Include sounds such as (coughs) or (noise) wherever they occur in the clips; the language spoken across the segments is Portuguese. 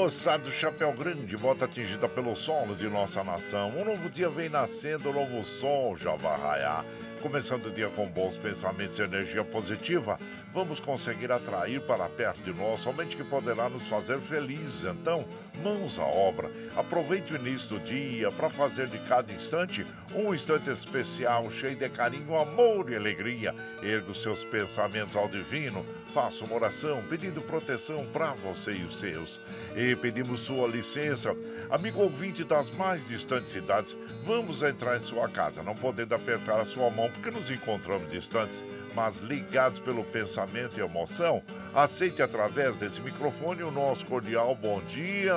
moçada do Chapéu Grande, volta atingida pelo solo de nossa nação. Um novo dia vem nascendo, um novo sol já vai raiar. Começando o dia com bons pensamentos e energia positiva, vamos conseguir atrair para perto de nós somente que poderá nos fazer felizes. Então, mãos à obra. Aproveite o início do dia para fazer de cada instante um instante especial, cheio de carinho, amor e alegria. Erga os seus pensamentos ao divino, faça uma oração pedindo proteção para você e os seus. E pedimos sua licença, amigo ouvinte das mais distantes cidades, vamos entrar em sua casa, não podendo apertar a sua mão porque nos encontramos distantes, mas ligados pelo pensamento e emoção. Aceite através desse microfone o nosso cordial bom dia.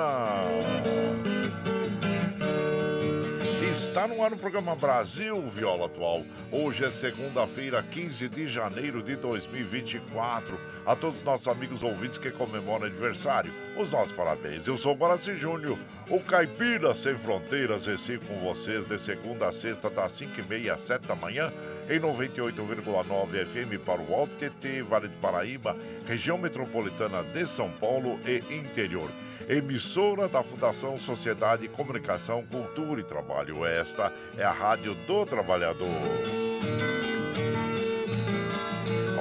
Está no ar o programa Brasil Viola Atual. Hoje é segunda-feira, 15 de janeiro de 2024. A todos os nossos amigos ouvintes que comemoram aniversário, os nossos parabéns. Eu sou Guaraci Júnior, o Caipira Sem Fronteiras, esse com vocês de segunda a sexta, das 5h30 às 7 da manhã, em 98,9 FM para o Alto TT, Vale do Paraíba, região metropolitana de São Paulo e interior emissora da Fundação Sociedade, Comunicação, Cultura e Trabalho. Esta é a Rádio do Trabalhador.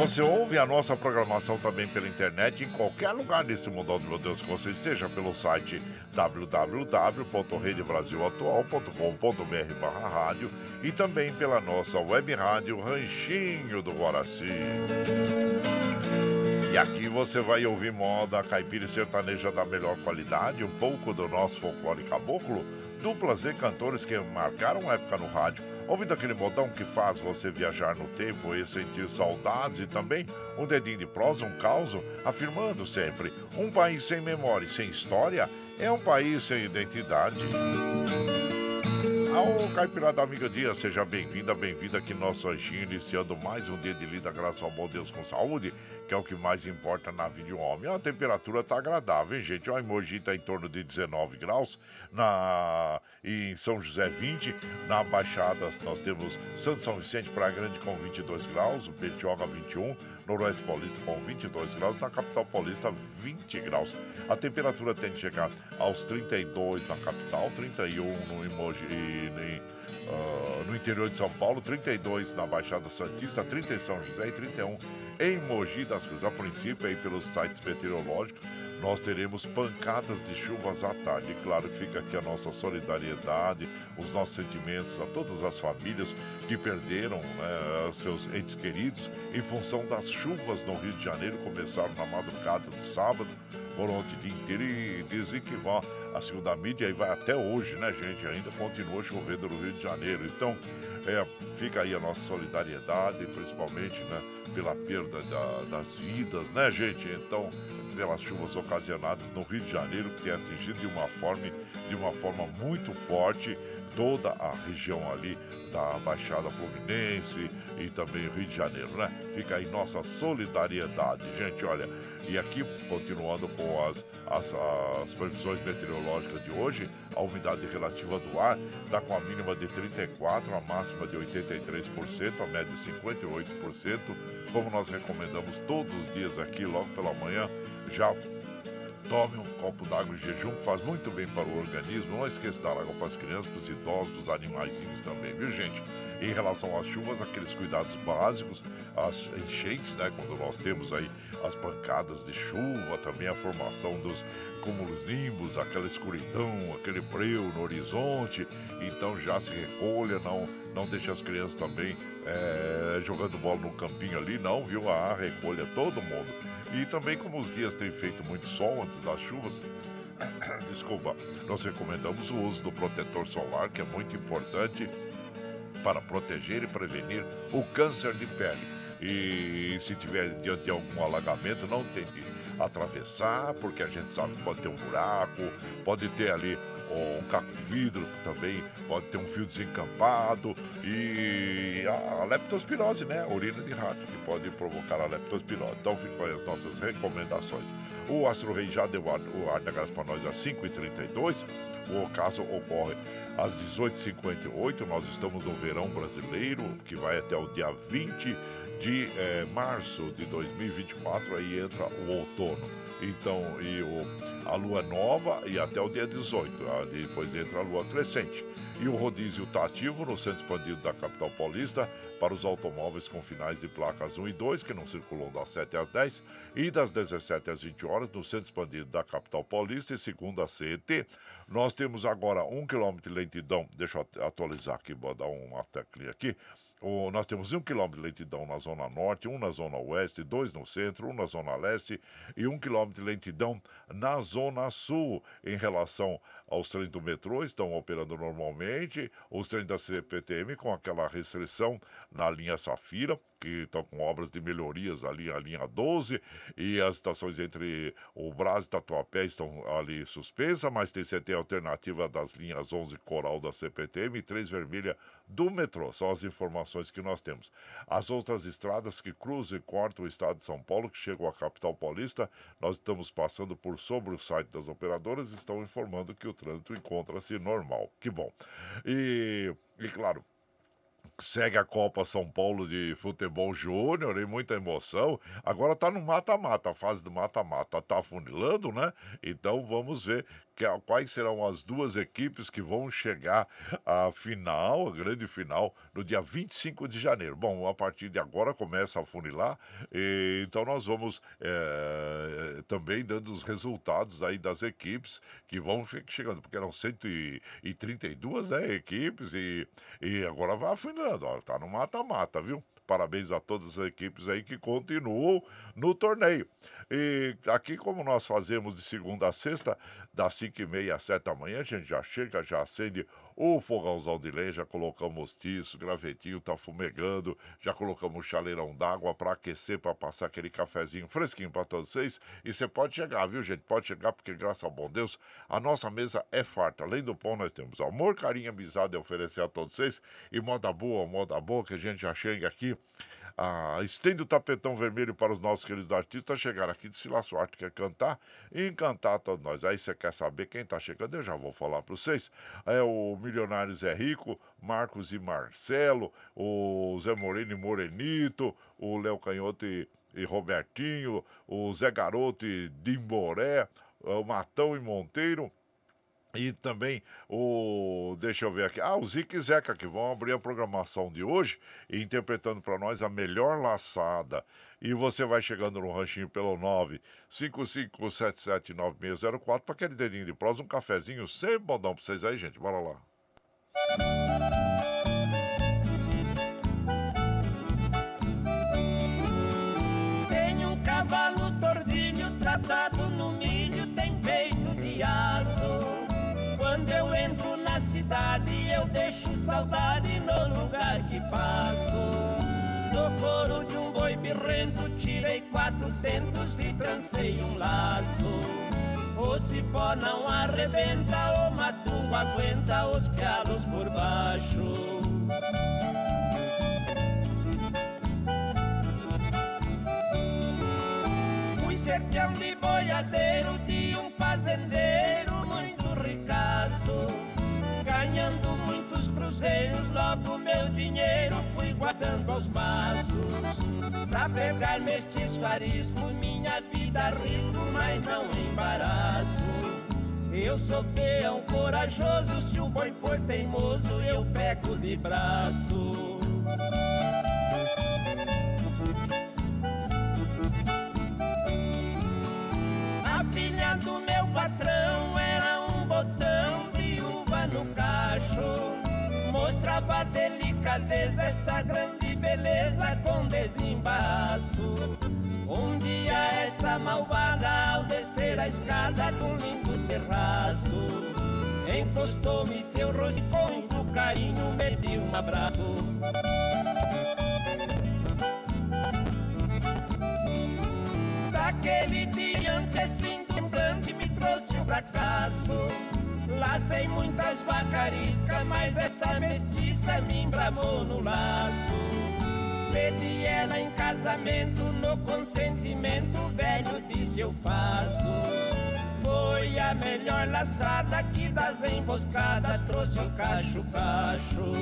Você ouve a nossa programação também pela internet em qualquer lugar desse mundo onde meu Deus que você esteja pelo site www.redebrasilatual.com.br barra rádio e também pela nossa web rádio Ranchinho do Guaraci. E aqui você vai ouvir moda caipira e sertaneja da melhor qualidade, um pouco do nosso folclore caboclo, duplas e cantores que marcaram época no rádio, ouvindo aquele modão que faz você viajar no tempo e sentir saudades e também um dedinho de prosa, um caos, afirmando sempre: um país sem memória e sem história é um país sem identidade. Ao Caipirada Amiga Dia, seja bem-vinda, bem-vinda aqui no nosso anjinho, iniciando mais um dia de lida, graças ao bom Deus com saúde, que é o que mais importa na vida de um homem. A temperatura tá agradável, hein, gente? O emoji tá em torno de 19 graus, na... em São José 20, na Baixada nós temos Santo São Vicente Praia Grande com 22 graus, Bertioga 21, Noroeste Paulista com 22 graus, na capital paulista 20 graus. A temperatura tende a chegar aos 32 na capital, 31 no emoji em, uh, no interior de São Paulo, 32 na Baixada Santista, 30 em São José e 31 em Mogi das Cruzes. A princípio, aí pelos sites meteorológicos, nós teremos pancadas de chuvas à tarde. E claro fica aqui a nossa solidariedade, os nossos sentimentos a todas as famílias que perderam né, seus entes queridos em função das chuvas no Rio de Janeiro. Começaram na madrugada do sábado, foram ontem dia inteiro e dizem que vão a segunda mídia e vai até hoje, né, gente? Ainda continua chovendo no Rio de Janeiro. Então, é, fica aí a nossa solidariedade, principalmente, né, pela perda da, das vidas, né, gente? Então, pelas chuvas ocasionadas no Rio de Janeiro, que tem atingido de uma forma, de uma forma muito forte toda a região ali da Baixada Fluminense e também Rio de Janeiro, né? Fica aí nossa solidariedade, gente, olha. E aqui, continuando com as, as, as previsões meteorológicas de hoje, a umidade relativa do ar está com a mínima de 34%, a máxima de 83%, a média de 58%. Como nós recomendamos todos os dias aqui, logo pela manhã, já Tome um copo d'água em jejum, faz muito bem para o organismo. Não esqueça dar água para as crianças, para os idosos, para os animaizinhos também, viu gente? Em relação às chuvas, aqueles cuidados básicos, as enchentes, né? Quando nós temos aí as pancadas de chuva, também a formação dos cúmulos nimbos, aquela escuridão, aquele breu no horizonte. Então já se recolha, não, não deixe as crianças também é, jogando bola no campinho ali, não, viu? A recolha todo mundo. E também, como os dias têm feito muito sol antes das chuvas, (coughs) desculpa, nós recomendamos o uso do protetor solar, que é muito importante para proteger e prevenir o câncer de pele. E se tiver diante de algum alagamento, não tente atravessar, porque a gente sabe que pode ter um buraco, pode ter ali um caco de vidro também, pode ter um fio desencampado e a, leptospirose, né? A urina de rato, que pode provocar a leptospirose. Então ficam as nossas recomendações. O Astro Rei já deu o ar da graça para nós às 5h32. O caso ocorre às 18h58. Nós estamos no verão brasileiro, que vai até o dia 20 de eh, março de 2024. Aí entra o outono. Então, e o, a lua nova e até o dia 18. Depois entra a lua crescente. E o rodízio está ativo no centro expandido da capital paulista para os automóveis com finais de placas 1 e 2, que não circulam das 7 às 10, e das 17 às 20 horas no centro expandido da capital paulista e segundo a CET. Nós temos agora 1 km de lentidão. Deixa eu atualizar aqui, vou dar uma teclinha aqui. O, nós temos um quilômetro de lentidão na zona norte, um na zona oeste, dois no centro, um na zona leste e um quilômetro de lentidão na zona sul. Em relação aos trens do metrô, estão operando normalmente. Os trens da CPTM com aquela restrição na linha Safira, que estão com obras de melhorias ali, a linha 12, e as estações entre o Brás e Tatuapé estão ali suspensas, mas tem CT alternativa das linhas 11 Coral da CPTM e 3 Vermelha do metrô. São as informações que nós temos. As outras estradas que cruzam e cortam o estado de São Paulo, que chegam à capital paulista, nós estamos passando por sobre o site das operadoras, estão informando que o trânsito encontra-se normal. Que bom. E, e claro, segue a Copa São Paulo de Futebol Júnior e muita emoção. Agora tá no mata-mata, a fase do mata-mata tá afunilando, né? Então vamos ver quais serão as duas equipes que vão chegar à final, a grande final, no dia 25 de janeiro. Bom, a partir de agora começa a funilar, e, então nós vamos é, também dando os resultados aí das equipes que vão chegando, porque eram 132 né, equipes e, e agora vai afinando, ó, tá no mata-mata, viu? Parabéns a todas as equipes aí que continuam no torneio. E aqui, como nós fazemos de segunda a sexta, das 5 e meia às 7 da manhã, a gente já chega, já acende o fogãozão de lenha, já colocamos tiço, gravetinho, tá fumegando, já colocamos chaleirão d'água para aquecer, para passar aquele cafezinho fresquinho para todos vocês. E você pode chegar, viu, gente? Pode chegar, porque graças ao bom Deus, a nossa mesa é farta. Além do pão, nós temos amor, carinho, amizade a oferecer a todos vocês. E moda boa, moda boa, que a gente já chega aqui ah, estende o tapetão vermelho para os nossos queridos artistas chegar aqui de Sila Suarte, quer cantar e encantar todos nós. Aí você quer saber quem está chegando? Eu já vou falar para vocês. É o Milionário Zé Rico, Marcos e Marcelo, o Zé Moreno e Morenito, o Léo Canhoto e, e Robertinho, o Zé Garoto e Dimboré, o Matão e Monteiro E também o. Deixa eu ver aqui. Ah, o Zic e Zeca, que vão abrir a programação de hoje, interpretando para nós a melhor laçada. E você vai chegando no ranchinho pelo 955779604 para aquele dedinho de prosa, um cafezinho sempre bom para vocês aí, gente. Bora lá. Tem cidade, eu deixo saudade no lugar que passo. Do couro de um boi birrento, tirei quatro tentos e trancei um laço. O cipó não arrebenta, o mato aguenta os pialos por baixo. Fui serpião de boiadeiro de um fazendeiro muito ricaço. Ganhando muitos cruzeiros, logo meu dinheiro fui guardando aos maços. Pra pegar mestiço arisco, minha vida risco, mas não embaraço. Eu sou peão corajoso, se o boi for teimoso, eu pego de braço. A filha do meu patrão Mostrava delicadeza, essa grande beleza com desembaço. Um dia essa malvada, ao descer a escada de um lindo terraço, encostou-me seu rosto e com carinho me deu um abraço. Daquele diante assim semblante me trouxe um fracasso. Lacei muitas vacariscas, mas essa mestiça me embramou no laço. Pedi ela em casamento, no consentimento, velho disse eu faço. Foi a melhor laçada que das emboscadas trouxe um cacho-cacho.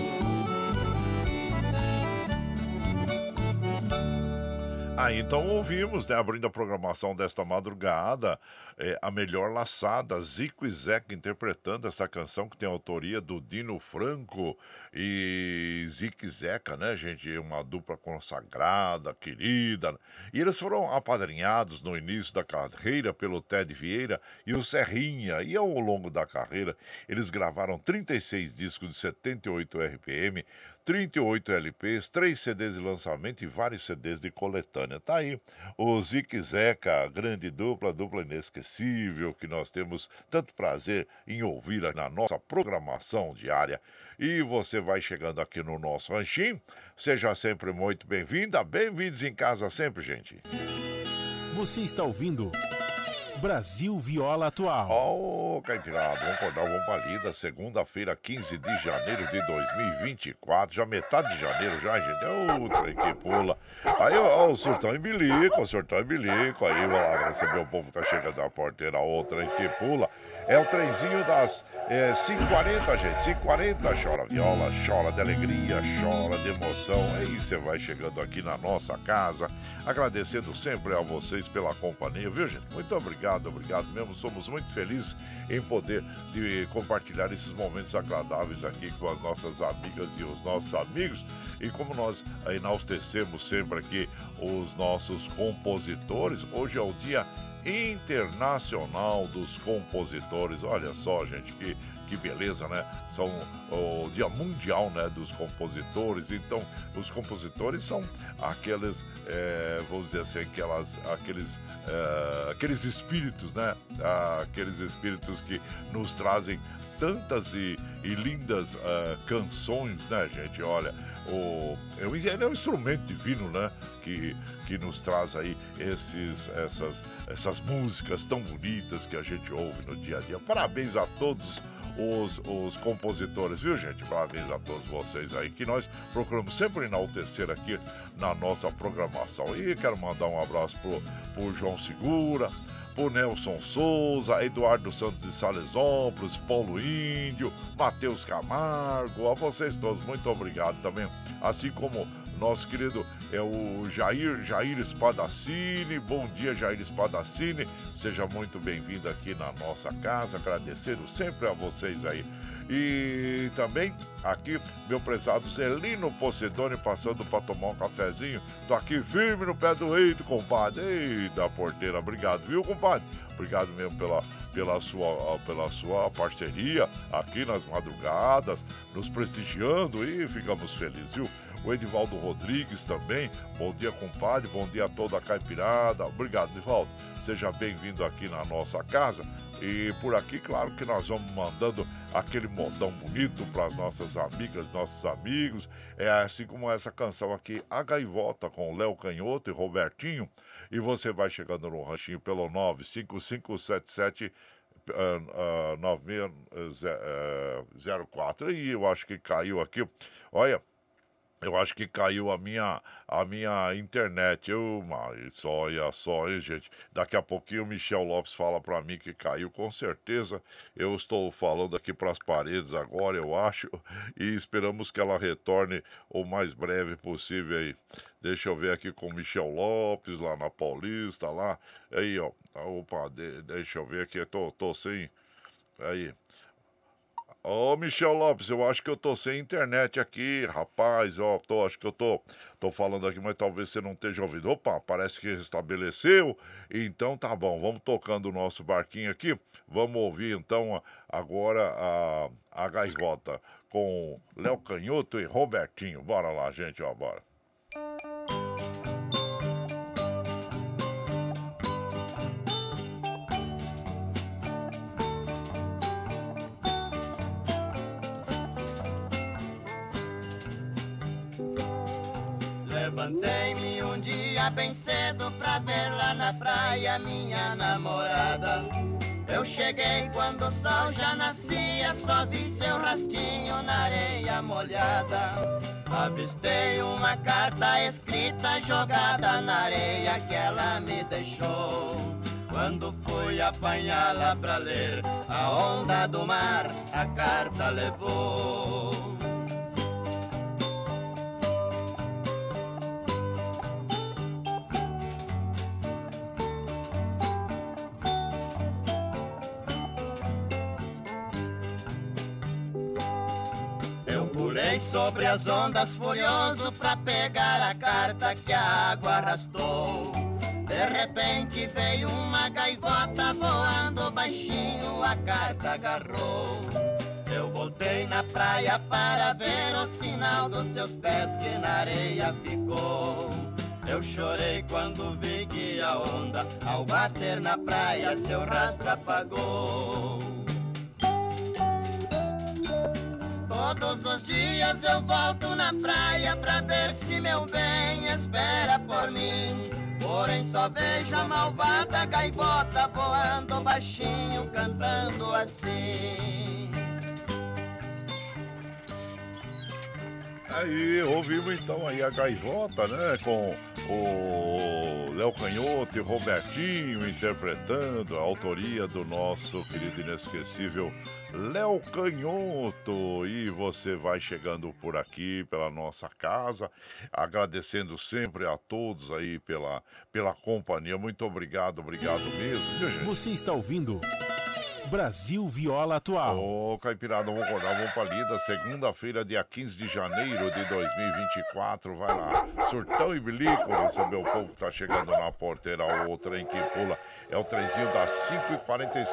Ah, então ouvimos, né, abrindo a programação desta madrugada, é, a melhor laçada, Zico e Zeca interpretando essa canção que tem autoria do Dino Franco e Zico e Zeca, né, gente? Uma dupla consagrada, querida. E eles foram apadrinhados no início da carreira pelo Ted Vieira e o Serrinha. E ao longo da carreira, eles gravaram 36 discos de 78 RPM, 38 LPs, 3 CDs de lançamento e vários CDs de coletânea. Tá aí o Zique Zeca, grande dupla, dupla inesquecível, que nós temos tanto prazer em ouvir na nossa programação diária. E você vai chegando aqui no nosso ranchinho, seja sempre muito bem-vinda, bem-vindos em casa sempre, gente. Você está ouvindo Brasil Viola Atual. Ô, oh, Caipirada, vamos acordar, vamos pra lida. Segunda-feira, 15 de janeiro de 2024. Já metade de janeiro, já, gente. Trem que pula. Aí, ó, o surtão em bilico, o surtão em bilico. Aí, vai lá receber o povo que tá chegando da porteira. Trem que pula. É o trenzinho das é, 5h40, gente. 5h40. Chora viola, chora de alegria, chora de emoção. Aí você vai chegando aqui na nossa casa. Agradecendo sempre a vocês pela companhia, viu, gente? Muito obrigado, obrigado mesmo. Somos muito felizes em poder de compartilhar esses momentos agradáveis aqui com as nossas amigas e os nossos amigos. E como nós enaltecemos sempre aqui os nossos compositores, hoje é o dia Internacional dos Compositores. Olha só, gente, que, que beleza, né? São o Dia Mundial né, dos Compositores. Então, os compositores são aqueles, é, vamos dizer assim, aquelas, aqueles, é, aqueles espíritos, né? Aqueles espíritos que nos trazem tantas e, e lindas uh, canções, né, gente? Olha, o, ele é um instrumento divino, né? Que, que nos traz aí esses, essas, essas músicas tão bonitas que a gente ouve no dia a dia. Parabéns a todos os, os compositores, viu, gente? Parabéns a todos vocês aí, que nós procuramos sempre enaltecer aqui na nossa programação. E quero mandar um abraço pro, pro João Segura, por Nelson Souza, Eduardo Santos de Salesópolis, Paulo Índio, Matheus Camargo, a vocês todos, muito obrigado também. Assim como nosso querido é o Jair, Jair Espadacini. Bom dia, Jair Espadacini. Seja muito bem-vindo aqui na nossa casa. Agradecendo sempre a vocês aí. E também aqui, meu prezado Zelino Pocedone passando para tomar um cafezinho. Tô aqui firme no pé do eito, compadre. Ei, da porteira, obrigado, viu, compadre? Obrigado mesmo pela, pela, sua, pela sua parceria aqui nas madrugadas, nos prestigiando e ficamos felizes, viu? O Edivaldo Rodrigues também. Bom dia, compadre. Bom dia a toda a caipirada. Obrigado, Edivaldo. Seja bem-vindo aqui na nossa casa. E por aqui, claro que nós vamos mandando aquele modão bonito para as nossas amigas, nossos amigos. É assim como essa canção aqui, A Gaivota, com Léo Canhoto e Robertinho. E você vai chegando no ranchinho pelo 95577 uh, uh, 9604. E eu acho que caiu aqui. Olha, eu acho que caiu a minha, a minha internet. Eu, mas olha só, hein, gente. Daqui a pouquinho o Michel Lopes fala para mim que caiu, com certeza. Eu estou falando aqui para as paredes agora, eu acho. E esperamos que ela retorne o mais breve possível aí. Deixa eu ver aqui com o Michel Lopes, lá na Paulista, lá. Aí, ó. Opa, de, deixa eu ver aqui. Tô, tô sem. Aí. Ô, Michel Lopes, eu acho que eu tô sem internet aqui, rapaz, ó, tô, acho que eu tô, tô falando aqui, mas talvez você não esteja ouvindo. Opa, parece que estabeleceu, então tá bom, vamos tocando o nosso barquinho aqui, vamos ouvir então agora a, a gaivota com Léo Canhoto e Robertinho. Bora lá, gente, ó, bora. Bem cedo pra ver lá na praia minha namorada. Eu cheguei quando o sol já nascia, só vi seu rastinho na areia molhada. Avistei uma carta escrita jogada na areia que ela me deixou. Quando fui apanhá-la pra ler, a onda do mar a carta levou. Sobre as ondas furioso pra pegar a carta que a água arrastou. De repente veio uma gaivota voando baixinho, a carta agarrou. Eu voltei na praia para ver o sinal dos seus pés que na areia ficou. Eu chorei quando vi que a onda, ao bater na praia, seu rastro apagou. Todos os dias eu volto na praia pra ver se meu bem espera por mim. Porém só vejo a malvada gaivota voando baixinho, cantando assim. Aí, ouvimos então aí a gaivota, né? Com o Léo Canhoto e Robertinho interpretando a autoria do nosso querido inesquecível Léo Canhoto. E você vai chegando por aqui pela nossa casa, agradecendo sempre a todos aí pela, pela companhia. Muito obrigado, obrigado mesmo. Você está ouvindo Brasil Viola Atual. Ô, oh, Caipirada, vamos acordar, vamos pra lida. Segunda-feira, dia 15 de janeiro de 2024. Vai lá, surtão e bilico, receber o povo que tá chegando na porteira. O trem que pula é o trenzinho das 5h46,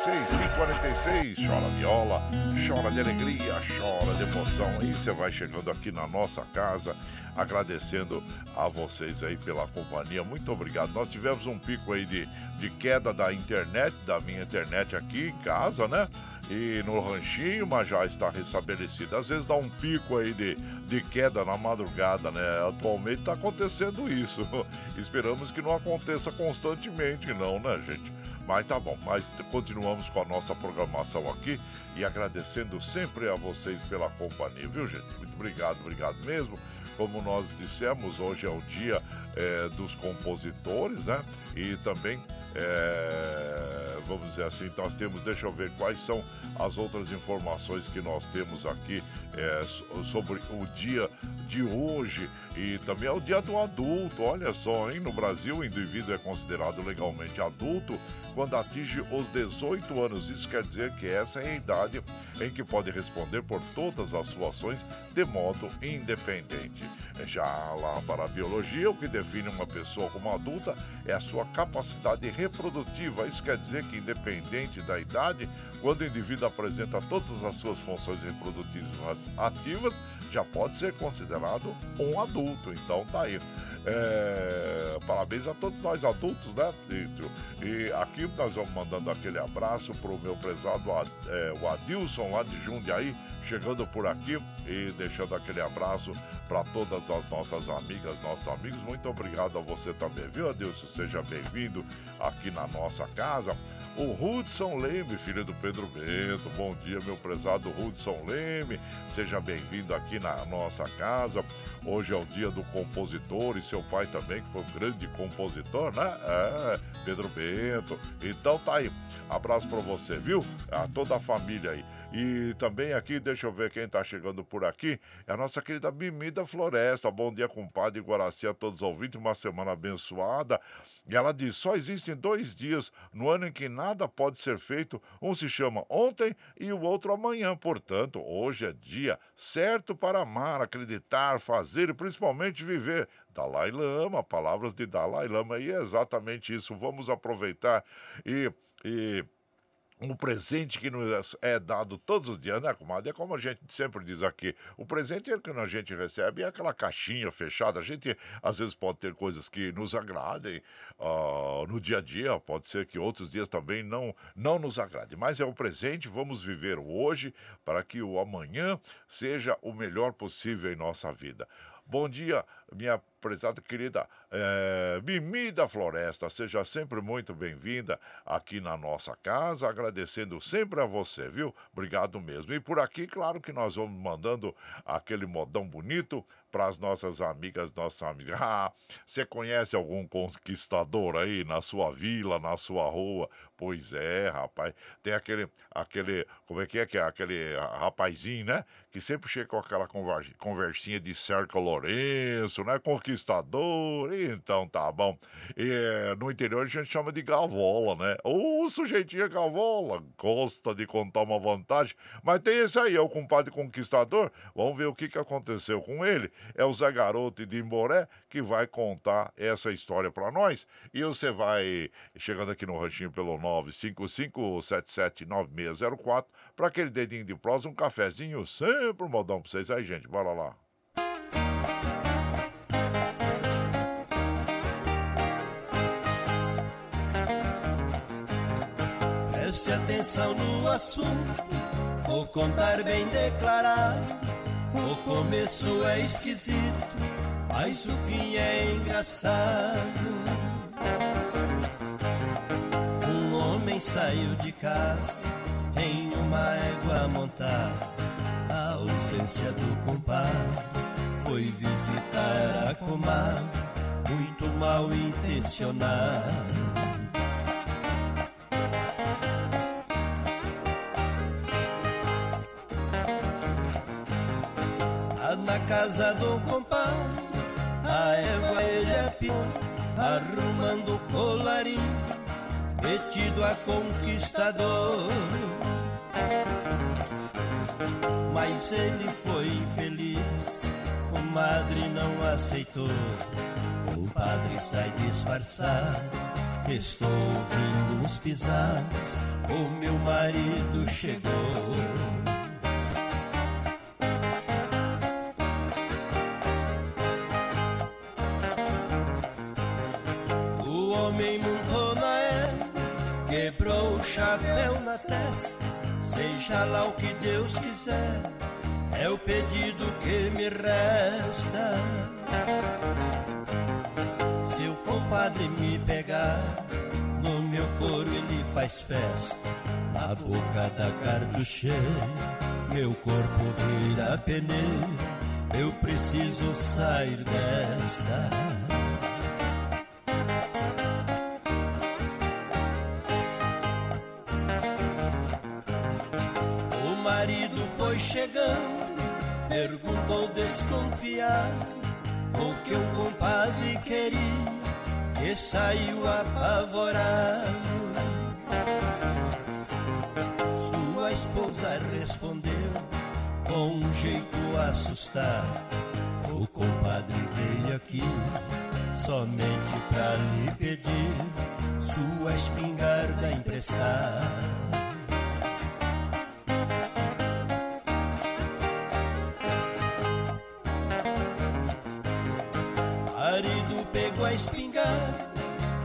5h46. Chora viola, chora de alegria, chora de emoção. E você vai chegando aqui na nossa casa agradecendo a vocês aí pela companhia. Muito obrigado. Nós tivemos um pico aí de, de queda da internet, da minha internet aqui em casa, né? E no ranchinho, mas já está restabelecido. Às vezes dá um pico aí de, de queda na madrugada, né? Atualmente está acontecendo isso. (laughs) Esperamos que não aconteça constantemente, não, né, gente? Mas tá bom, mas continuamos com a nossa programação aqui e agradecendo sempre a vocês pela companhia, viu, gente? Muito obrigado, obrigado mesmo. Como nós dissemos, hoje é o dia é, dos compositores, né? E também é, vamos dizer assim. Nós temos, deixa eu ver quais são as outras informações que nós temos aqui é, sobre o dia de hoje. E também é o dia do adulto. Olha só, hein? No Brasil, o indivíduo é considerado legalmente adulto quando atinge os 18 anos. Isso quer dizer que essa é a idade em que pode responder por todas as suas ações de modo independente. Já lá para a biologia, o que define uma pessoa como adulta é a sua capacidade reprodutiva. Isso quer dizer que, independente da idade, quando o indivíduo apresenta todas as suas funções reprodutivas ativas, já pode ser considerado um adulto. Então tá aí. É, parabéns a todos nós adultos, né? E, e, aqui nós vamos mandando aquele abraço para o meu prezado é, o Adilson lá de Jundiaí, chegando por aqui e deixando aquele abraço para todas as nossas amigas, nossos amigos. Muito obrigado a você também, viu, Adilson? Seja bem-vindo aqui na nossa casa. O Hudson Leme, filho do Pedro Bento. Bom dia, meu prezado Hudson Leme. Seja bem-vindo aqui na nossa casa. Hoje é o dia do compositor e seu pai também, que foi um grande compositor, né? É, Pedro Bento. Então tá aí. Abraço para você, viu? A toda a família aí. E também aqui, deixa eu ver quem está chegando por aqui, é a nossa querida Bimida Floresta. Bom dia, compadre Guaraci, a todos os ouvintes, uma semana abençoada. E ela diz: só existem dois dias no ano em que nada pode ser feito. Um se chama ontem e o outro amanhã. Portanto, hoje é dia certo para amar, acreditar, fazer e principalmente viver. Dalai Lama, palavras de Dalai Lama, e é exatamente isso. Vamos aproveitar e. e um presente que nos é dado todos os dias, né, comadre? É como a gente sempre diz aqui: o presente é que a gente recebe é aquela caixinha fechada. A gente às vezes pode ter coisas que nos agradem uh, no dia a dia, pode ser que outros dias também não, não nos agrade, mas é o presente. Vamos viver hoje para que o amanhã seja o melhor possível em nossa vida. Bom dia, minha prezada querida é, Mimi da Floresta. Seja sempre muito bem-vinda aqui na nossa casa, agradecendo sempre a você, viu? Obrigado mesmo. E por aqui, claro que nós vamos mandando aquele modão bonito para as nossas amigas, nossos amigos. (laughs) Ah, você conhece algum conquistador aí na sua vila, na sua rua? Pois é, rapaz. Tem aquele, aquele, como é que é que é? Aquele rapazinho, né? Que sempre chega com aquela conversinha de Cerca Lourenço, né? Conquistador. Então tá bom. E no interior a gente chama de gavola, né? O sujeitinho é gavola, gosta de contar uma vantagem. Mas tem esse aí, é o compadre conquistador. Vamos ver o que, que aconteceu com ele. É o Zé Garoto de Imboré que vai contar essa história para nós. E você vai chegando aqui no ranchinho pelo 955779604 para aquele dedinho de prosa, um cafezinho, sempre um modão para vocês aí, gente. Bora lá. Atenção no assunto, vou contar bem declarado. O começo é esquisito, mas o fim é engraçado. homem saiu de casa em uma égua montada. A ausência do compadre foi visitar a comadre, muito mal intencionado. Casa do compadre, a égua ele apiou, arrumando o colarinho metido a conquistador. Mas ele foi infeliz, o madre não aceitou. O padre sai disfarçado, estou ouvindo uns pisados, o meu marido chegou. Lá o que Deus quiser, é o pedido que me resta. Se o compadre me pegar, no meu couro ele faz festa, na boca da cartucheira, meu corpo vira pneu, eu preciso sair desta. Perguntou desconfiado o compadre queria e saiu apavorado. Sua esposa respondeu com um jeito assustado o compadre veio aqui somente pra lhe pedir sua espingarda emprestada. Espingarda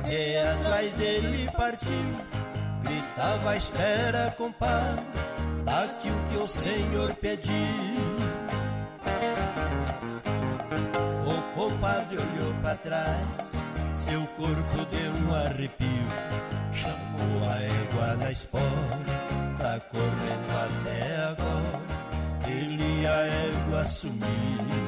e atrás dele partiu. Gritava: Espera, compadre, aqui o que o senhor pediu. compadre olhou para trás, seu corpo deu um arrepio. Chamou a égua na espora, tá correndo até agora. Ele e a égua sumiu.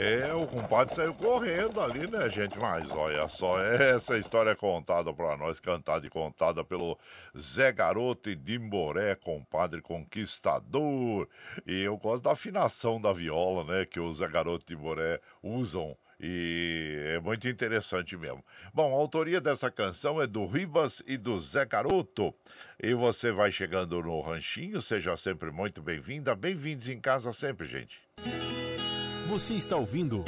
É, o compadre saiu correndo ali, né, gente? Mas olha só, essa história é contada para nós, cantada e contada pelo Zé Garoto e Dimboré, compadre conquistador. E eu gosto da afinação da viola, né, que o Zé Garoto e Dimboré usam. E é muito interessante mesmo. Bom, a autoria dessa canção é do Ribas e do Zé Garoto. E você vai chegando no ranchinho, seja sempre muito bem-vinda. Bem-vindos em casa sempre, gente. Você está ouvindo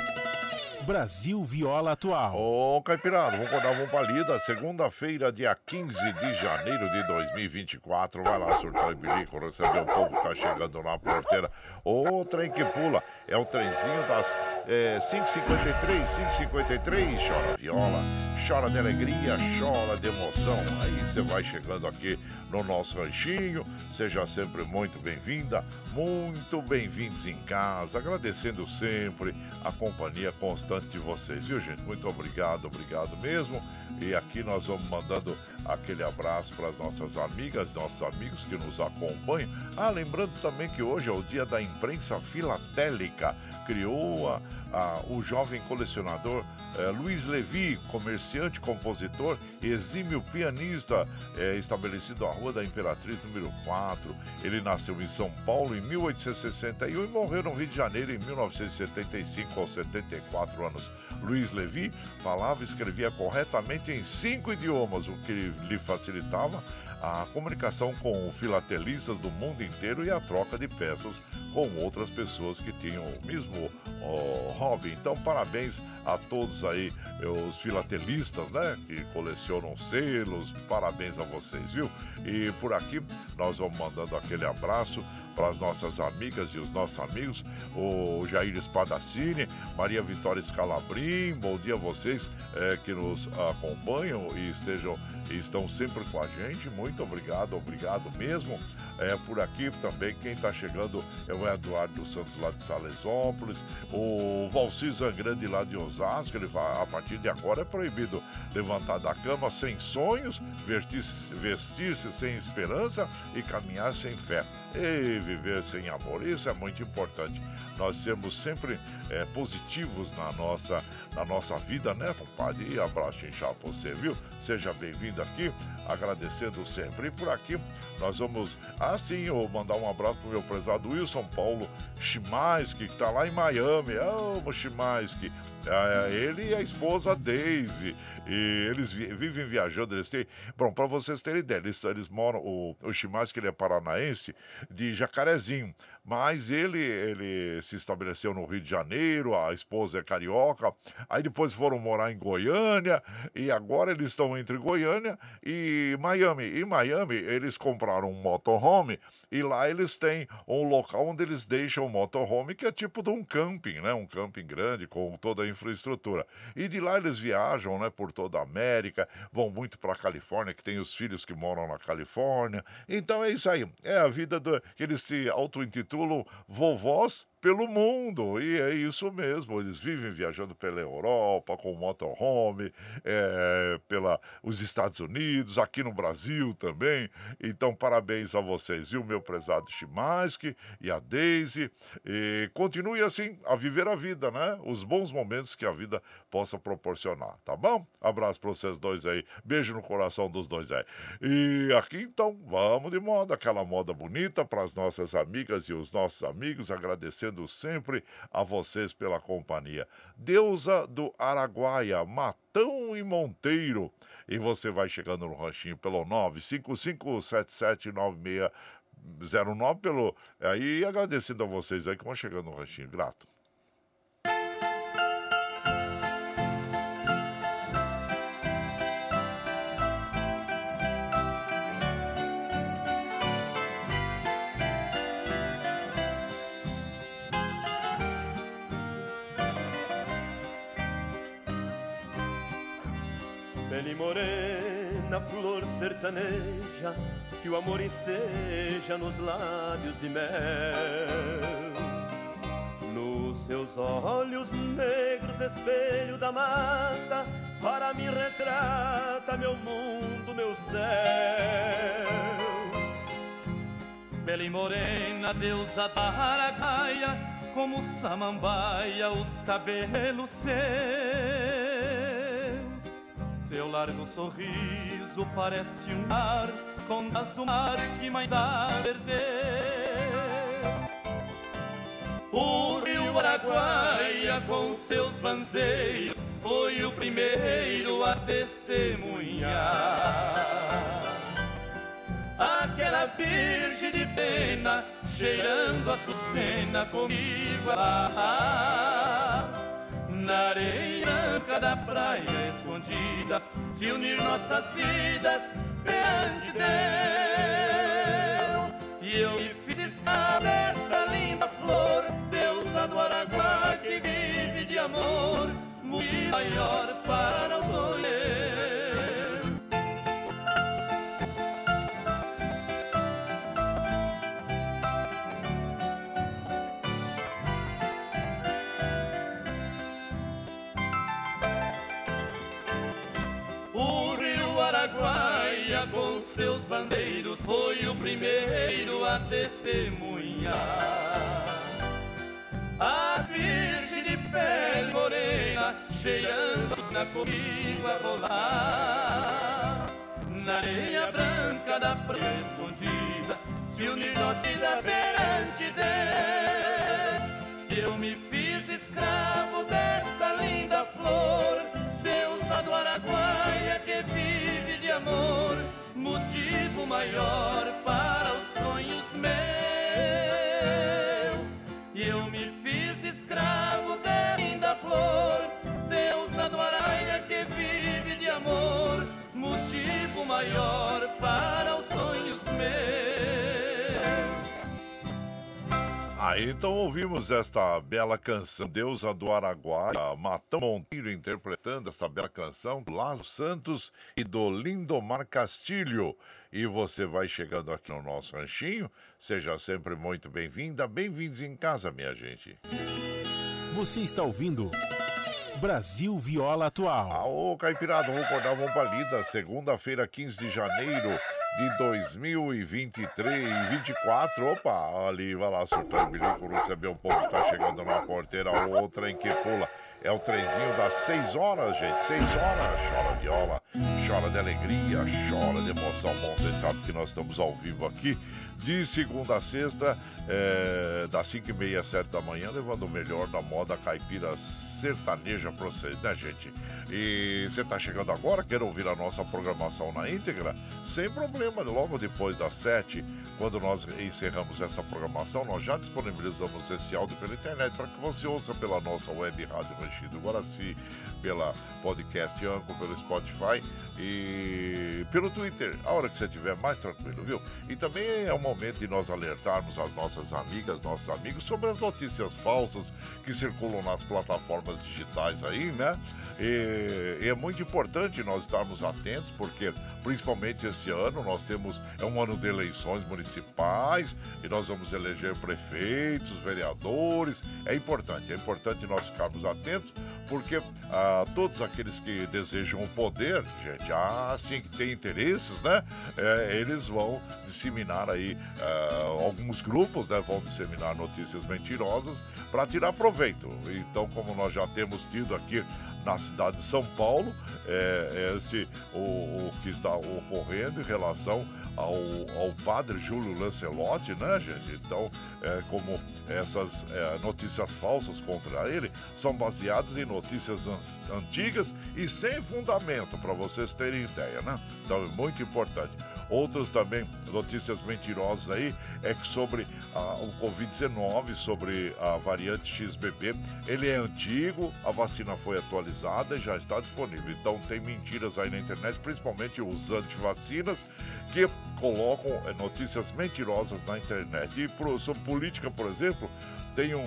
Brasil Viola Atual. Ô, Caipirada, vamos acordar, vamos pra lida. Segunda-feira, dia 15 de janeiro de 2024. Vai lá, surtar e bilico, receber o povo tá chegando na porteira. Ô, trem que pula. É o trenzinho das é, 553, 553. Chora viola, chora de alegria, chora de emoção. Aí você vai chegando aqui no nosso ranchinho. Seja sempre muito bem-vinda, muito bem-vindos em casa. Agradecendo sempre a companhia constante de vocês, viu, gente? Muito obrigado, obrigado mesmo. E aqui nós vamos mandando aquele abraço para as nossas amigas, nossos amigos que nos acompanham. Ah, lembrando também que hoje é o dia da imprensa filatélica. Criou a, a, o jovem colecionador eh, Luiz Levi, comerciante, compositor, exímio pianista, eh, estabelecido à Rua da Imperatriz, número 4. Ele nasceu em São Paulo em 1861 e morreu no Rio de Janeiro em 1975, aos 74 anos. Luiz Levi falava e escrevia corretamente em cinco idiomas, o que lhe facilitava a comunicação com filatelistas do mundo inteiro e a troca de peças com outras pessoas que tinham o mesmo oh, hobby. Então, parabéns a todos aí, os filatelistas, né, que colecionam selos. Parabéns a vocês, viu? E por aqui nós vamos mandando aquele abraço para as nossas amigas e os nossos amigos, o Jair Espadacini, Maria Vitória Scalabrim, bom dia a vocês é, que nos acompanham e estejam estão sempre com a gente. Muito obrigado, obrigado mesmo. É, por aqui também, quem está chegando é o Eduardo Santos lá de Salesópolis, o Valci Zangrande lá de Osasco, ele vai, a partir de agora é proibido levantar da cama sem sonhos, vestir-se vestir sem esperança e caminhar sem fé. E viver sem amor, isso é muito importante. Nós sermos sempre é, positivos na nossa, na nossa vida, né, compadre? E abraço inchado você, viu? Seja bem-vindo aqui, agradecendo sempre. E por aqui nós vamos, assim, eu mandar um abraço pro meu prezado Wilson Paulo Chimaisky, que tá lá em Miami. Amo Chimaisky. É, ele e a esposa Daisy. E eles vi, vivem viajando, eles têm. Bom, para vocês terem ideia, eles, eles moram. O, o Chimaisky ele é paranaense, de Jacarezinho. Mas ele, ele se estabeleceu no Rio de Janeiro, a esposa é carioca. Aí depois foram morar em Goiânia. E agora eles estão entre Goiânia e Miami. E Miami, eles compraram um motorhome e lá eles têm um local onde eles deixam o motorhome, que é tipo de um camping, né? Um camping grande com toda a infraestrutura. E de lá eles viajam, né, por toda a América, vão muito para a Califórnia, que tem os filhos que moram na Califórnia. Então é isso aí. É a vida do que eles se auto-intitulam vovós pelo mundo. E é isso mesmo, eles vivem viajando pela Europa, com motorhome, é, pela os Estados Unidos, aqui no Brasil também. Então, parabéns a vocês, viu, meu prezado Chimaski e a Daisy. E continue assim a viver a vida, né? Os bons momentos que a vida possa proporcionar, tá bom? Abraço para vocês dois aí. Beijo no coração dos dois aí. E aqui então, vamos de moda, aquela moda bonita para as nossas amigas e os nossos amigos, agradecendo sempre a vocês pela companhia. Deusa do Araguaia, Matão e Monteiro. E você vai chegando no ranchinho pelo 955779609 pelo aí agradecendo a vocês aí que vão chegando no ranchinho. Grato. Morena, flor sertaneja, que o amor enseja nos lábios de mel. Nos seus olhos negros, espelho da mata, para mim retrata meu mundo, meu céu. Pele morena, deusa da aragaia, como samambaia, os cabelos seus. Seu largo sorriso parece um mar com as do mar que ainda perdeu. O rio Araguaia com seus banzeiros foi o primeiro a testemunhar. Aquela virgem de pena cheirando a sucena comigo lá na areia da praia escondida, se unir nossas vidas perante Deus. E eu me fiz estar dessa linda flor, deusa do Araguá que vive de amor, muito maior para o sonhar. Com seus bandeiros foi o primeiro a testemunhar. A Virgem de pele morena, cheirando na comigo a rolar. Na areia branca da praia escondida, se unir nós vidas perante Deus. Eu me fiz escravo dessa linda flor, deusa do Araguaia que vive amor, motivo maior para os sonhos meus. E eu me fiz escravo da linda flor, deusa do Araia que vive de amor, motivo maior para os sonhos meus. Aí então ouvimos esta bela canção, Deusa do Araguaia, Matão Monteiro interpretando essa bela canção, Lázaro Santos e do Lindomar Castilho. E você vai chegando aqui no nosso ranchinho, seja sempre muito bem-vinda, bem-vindos em casa, minha gente. Você está ouvindo Brasil Viola Atual. Aô, Caipirada, vamos acordar, vamos pra lida, segunda-feira, 15 de janeiro de 2023 e 24. Opa, ali, vai lá, surtou o bilico, receber o povo que tá chegando na porteira, outra em que pula. É o trenzinho das 6 horas, gente. 6 horas. Chora viola, chora de alegria, chora de emoção. Bom, vocês sabem que nós estamos ao vivo aqui de segunda a sexta, é, das 5 e meia às 7 da manhã, levando o melhor da moda caipira sertaneja pra vocês, né, gente? E você tá chegando agora, quer ouvir a nossa programação na íntegra? Sem problema, logo depois das 7, quando nós encerramos essa programação, nós já disponibilizamos esse áudio pela internet para que você ouça pela nossa web rádio Ranchido Guaraci, pela podcast Anco, pelo Spotify e pelo Twitter, a hora que você estiver mais tranquilo, viu? E também é o momento de nós alertarmos as nossas amigas, nossos amigos sobre as notícias falsas que circulam nas plataformas digitais aí, né? E, é muito importante nós estarmos atentos, porque principalmente esse ano nós temos é um ano de eleições municipais e nós vamos eleger prefeitos, vereadores. É importante, é importante nós ficarmos atentos, porque ah, todos aqueles que desejam o poder, gente, ah, sim, que tem interesses, né? É, eles vão disseminar aí ah, alguns grupos, né? Vão disseminar notícias mentirosas para tirar proveito. Então, como nós já temos tido aqui na cidade de São Paulo, é, esse o, o que está ocorrendo em relação ao, ao padre Júlio Lancelotti, né, gente? Então, é, como essas é, notícias falsas contra ele são baseadas em notícias antigas e sem fundamento, para vocês terem ideia, né? Então, é muito importante. Outras também notícias mentirosas aí é que sobre ah, o Covid-19, sobre a variante XBB, ele é antigo, a vacina foi atualizada e já está disponível. Então tem mentiras aí na internet, principalmente os antivacinas, que colocam eh, notícias mentirosas na internet. E sobre política, por exemplo, tem um,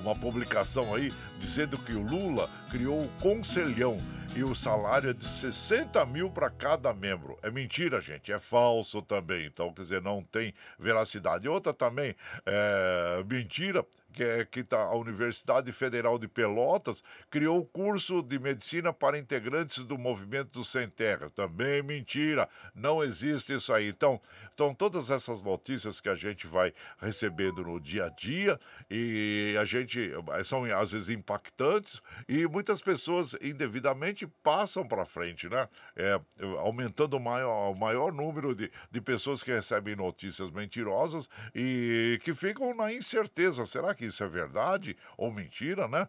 uma publicação aí dizendo que o Lula criou o Conselhão e o salário é de 60 mil para cada membro. É mentira, gente, é falso também. Então, quer dizer, não tem veracidade. Outra também é mentira que, é, que tá, a Universidade Federal de Pelotas criou o curso de medicina para integrantes do movimento sem terra. Também mentira, não existe isso aí. Então, então, todas essas notícias que a gente vai recebendo no dia a dia e a gente são às vezes impactantes e muitas pessoas indevidamente passam para frente, né? É, aumentando o maior, o maior número de, de pessoas que recebem notícias mentirosas e que ficam na incerteza. Será que que isso é verdade ou mentira, né?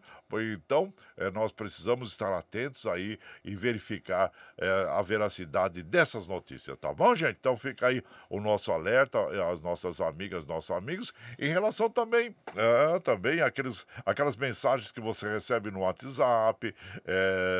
Então, é, nós precisamos estar atentos aí e verificar é, a veracidade dessas notícias, tá bom, gente? Então, fica aí o nosso alerta, as nossas amigas, nossos amigos, em relação também, é, também aqueles, aquelas mensagens que você recebe no WhatsApp,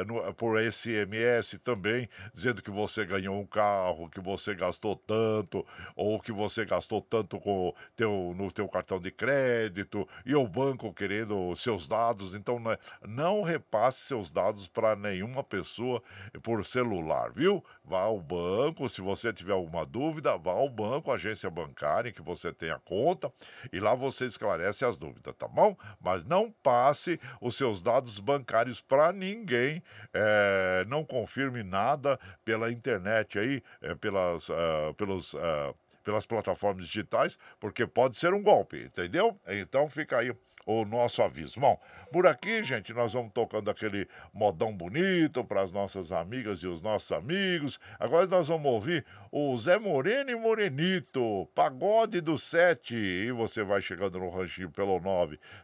no, por SMS também, dizendo que você ganhou um carro, que você gastou tanto, ou que você gastou tanto com teu, no teu cartão de crédito, e o banco querendo seus dados. Então, né, não repasse seus dados para nenhuma pessoa por celular, viu? Vá ao banco, se você tiver alguma dúvida, vá ao banco, agência bancária que você tenha conta, e lá você esclarece as dúvidas, tá bom? Mas não passe os seus dados bancários para ninguém, é, não confirme nada pela internet aí, é, pelas, uh, pelos. Uh, pelas plataformas digitais, porque pode ser um golpe, entendeu? Então fica aí o nosso aviso. Bom, por aqui, gente, nós vamos tocando aquele modão bonito para as nossas amigas e os nossos amigos. Agora nós vamos ouvir o Zé Moreno e Morenito, Pagode do Sete. E você vai chegando no ranchinho pelo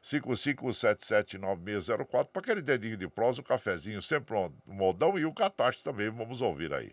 955779604 para aquele dedinho de prosa, o cafezinho, sempre um modão e o catástrofe também. Vamos ouvir aí.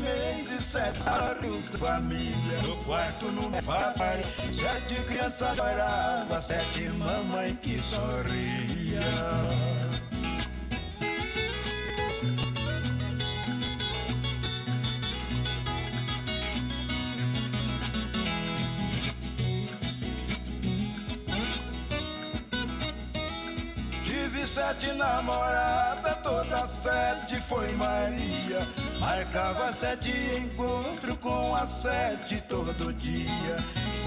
Meses e sete. Anos família No quarto no papai. Sete crianças choravam Sete mamãe que sorria. Sete namoradas, todas sete foi Maria. Marcava sete encontros com a sete todo dia.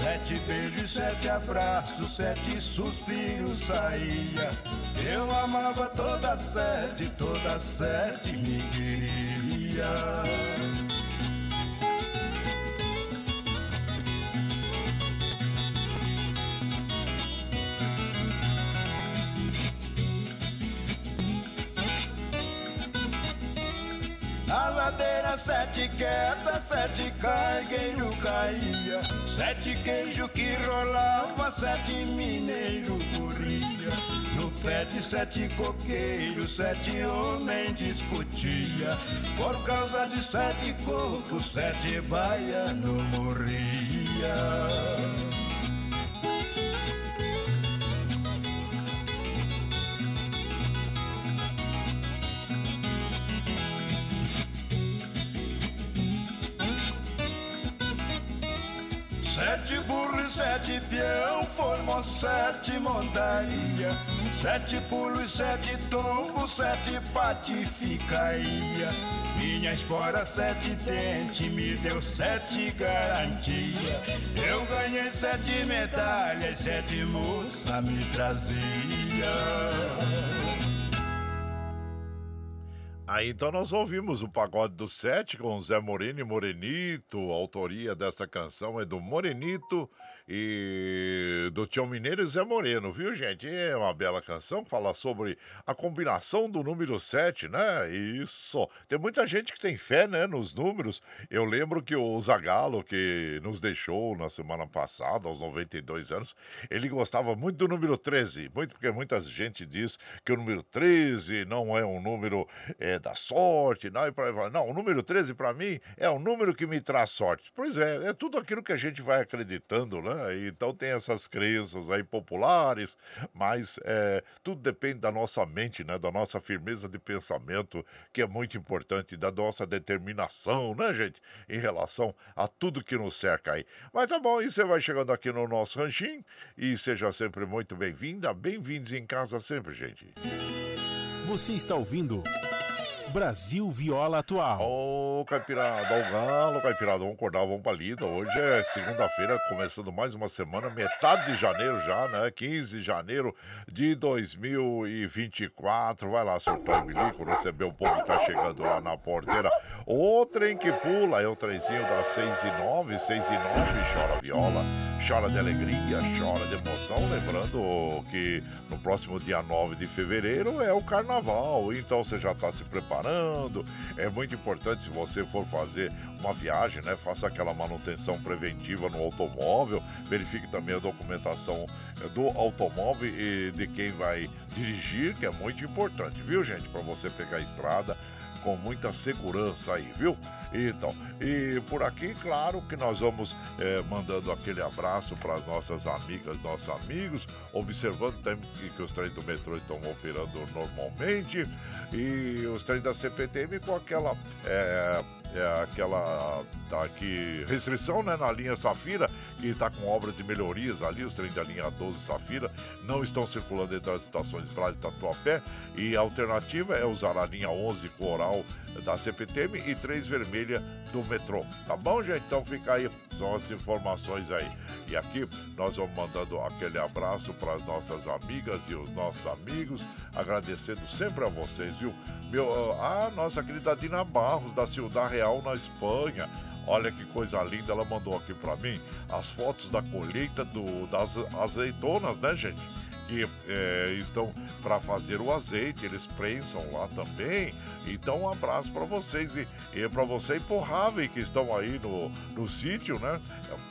Sete beijos, sete abraços, sete suspiros saía. Eu amava toda sete, toda sete me queria. Madeira, sete quedas, sete cargueiro caía. Sete queijo que rolava, sete mineiro corria. No pé de sete coqueiros, sete homens discutia. Por causa de sete cocos, sete baiano morria. Sete burros sete peão formou sete montaria. Sete pulos sete tombos, sete patificaria. Minha espora sete dente me deu sete garantia. Eu ganhei sete medalhas, sete moça me trazia. Aí então nós ouvimos o Pagode do Sete com Zé Moreno e Morenito. A autoria dessa canção é do Morenito e do Tião Mineiro e Zé Moreno, viu, gente? É uma bela canção fala sobre a combinação do número 7, né? Isso. Tem muita gente que tem fé, né, nos números. Eu lembro que o Zagalo, que nos deixou na semana passada, aos 92 anos, ele gostava muito do número 13, muito porque muita gente diz que o número 13 não é um número é, da sorte, não, e pra, não, o número 13 para mim é o número que me traz sorte. Pois é, é tudo aquilo que a gente vai acreditando, né? Então tem essas crenças aí populares, mas é, tudo depende da nossa mente, né? Da nossa firmeza de pensamento, que é muito importante, da nossa determinação, né, gente? Em relação a tudo que nos cerca aí. Mas tá bom, e você vai chegando aqui no nosso ranchinho e seja sempre muito bem-vinda, bem-vindos em casa sempre, gente. Você está ouvindo Brasil Viola Atual. Ô, oh, Caipirada, o galo, Caipirada, vamos acordar, vamos pra lida. Hoje é segunda-feira, começando mais uma semana, metade de janeiro já, né? 15 de janeiro de 2024. Vai lá, seu Pai Milico, receber o povo que tá chegando lá na porteira. O trem que pula é o trenzinho das 6 e 9, 6 e 9, chora viola, chora de alegria, chora de emoção. Lembrando que no próximo dia 9 de fevereiro é o carnaval, então você já tá se preparando preparando. É muito importante se você for fazer uma viagem, né? Faça aquela manutenção preventiva no automóvel, verifique também a documentação eh, do automóvel e de quem vai dirigir, que é muito importante, viu, gente? Para você pegar a estrada com muita segurança aí, viu? Então, e por aqui, claro que nós vamos é, mandando aquele abraço para as nossas amigas, nossos amigos, observando também que, que os trens do metrô estão operando normalmente e os trens da CPTM com aquela. É, é, aquela tá aqui, restrição né, na linha Safira, que está com obras de melhorias ali, os trens da linha 12 Safira não estão circulando entre as estações Brás e Tatuapé, e a alternativa é usar a linha 11 Coral da CPTM e 3 Vermelha do metrô. Tá bom, gente? Então fica aí, são as informações aí. E aqui nós vamos mandando aquele abraço para as nossas amigas e os nossos amigos, agradecendo sempre a vocês, viu? Meu, a nossa querida Dina Barros, da Ciudad Real, na Espanha. Olha que coisa linda, ela mandou aqui para mim as fotos da colheita do, das azeitonas, né, gente? Que é, estão para fazer o azeite, eles prensam lá também. Então, um abraço para vocês e, e para você e pro Raven que estão aí no, no sítio, né?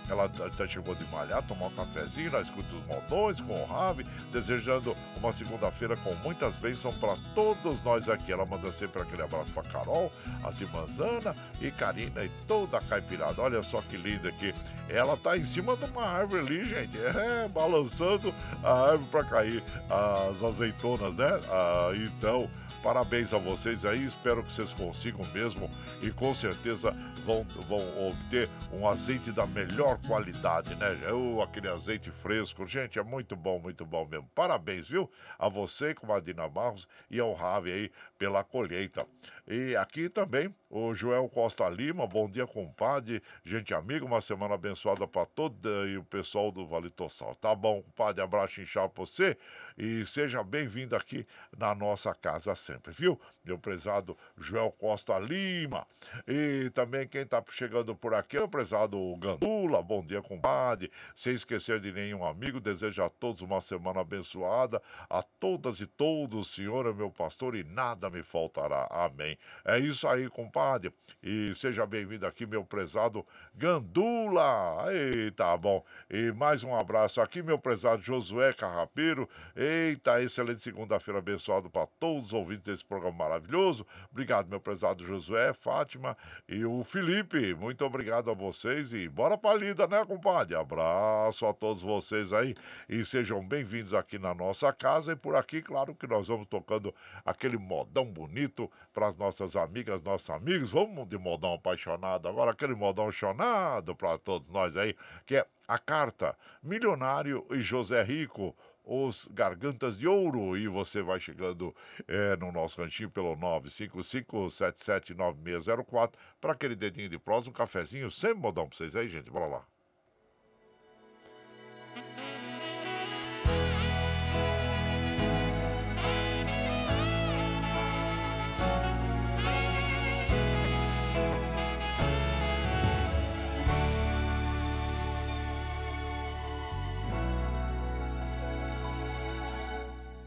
Ela até chegou de malhar, tomar um cafezinho na escuta dos montões com o Raven, desejando uma segunda-feira com muitas bênçãos para todos nós aqui. Ela manda sempre aquele abraço para Carol, a Simanzana e Karina e toda a caipirada. Olha só que linda aqui. Ela tá em cima de uma árvore ali, gente, é, balançando a árvore para cair as azeitonas, né? Ah, então, parabéns a vocês aí, espero que vocês consigam mesmo e com certeza vão, vão obter um azeite da melhor qualidade, né? Eu, aquele azeite fresco, gente, é muito bom, muito bom mesmo. Parabéns, viu? A você, com a Dina Barros e ao Rave aí pela colheita. E aqui também o Joel Costa Lima, bom dia, compadre, gente amiga, uma semana abençoada para toda e o pessoal do Vale Tossal. Tá bom, compadre, abraço inchado pra você e seja bem-vindo aqui na nossa casa sempre, viu? Meu prezado Joel Costa Lima. E também quem está chegando por aqui é o prezado Gandula. Bom dia, compadre. Sem esquecer de nenhum amigo, desejo a todos uma semana abençoada. A todas e todos, Senhor é meu pastor e nada me faltará. Amém. É isso aí, compadre. E seja bem-vindo aqui, meu prezado Gandula. Eita, bom. E mais um abraço aqui, meu prezado Josué Carrapeiro. Eita, excelente segunda-feira abençoado para todos os ouvintes desse programa maravilhoso. Obrigado, meu prezado Josué, Fátima e o Felipe. Muito obrigado a vocês e bora pra lida, né, compadre? Abraço a todos vocês aí e sejam bem-vindos aqui na nossa casa. E por aqui, claro que nós vamos tocando aquele modão bonito para as nossas amigas, nossos amigos. Vamos de modão apaixonado agora, aquele modão chonado para todos nós aí, que é a carta Milionário e José Rico os Gargantas de Ouro. E você vai chegando é, no nosso ranchinho pelo 955-779604 para aquele dedinho de prosa, um cafezinho, sempre modão para vocês aí, gente. Bora lá.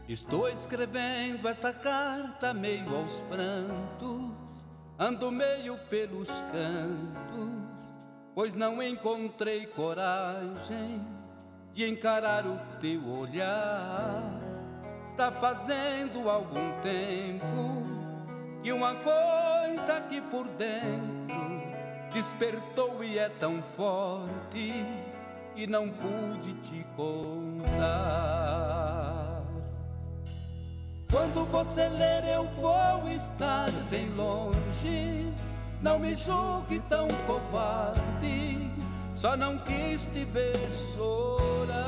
Estou escrevendo esta carta meio aos prantos, ando meio pelos cantos, pois não encontrei coragem de encarar o teu olhar. Está fazendo algum tempo que uma coisa aqui por dentro despertou e é tão forte que não pude te contar. Quando você ler, eu vou estar bem longe. Não me julgue tão covarde, só não quis te ver chorar.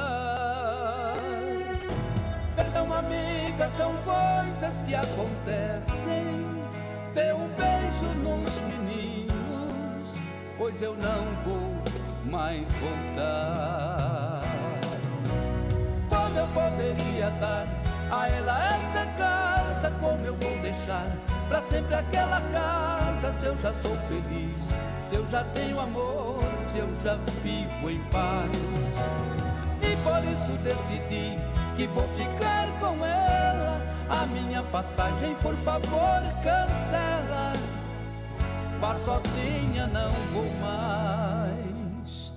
Perdão, amiga, são coisas que acontecem. Dê um beijo nos meninos, pois eu não vou mais voltar. Como eu poderia dar a ela esta carta, como eu vou deixar para sempre aquela casa? Se eu já sou feliz, se eu já tenho amor, se eu já vivo em paz. E por isso decidi que vou ficar com ela. A minha passagem, por favor, cancela. Vá sozinha, não vou mais.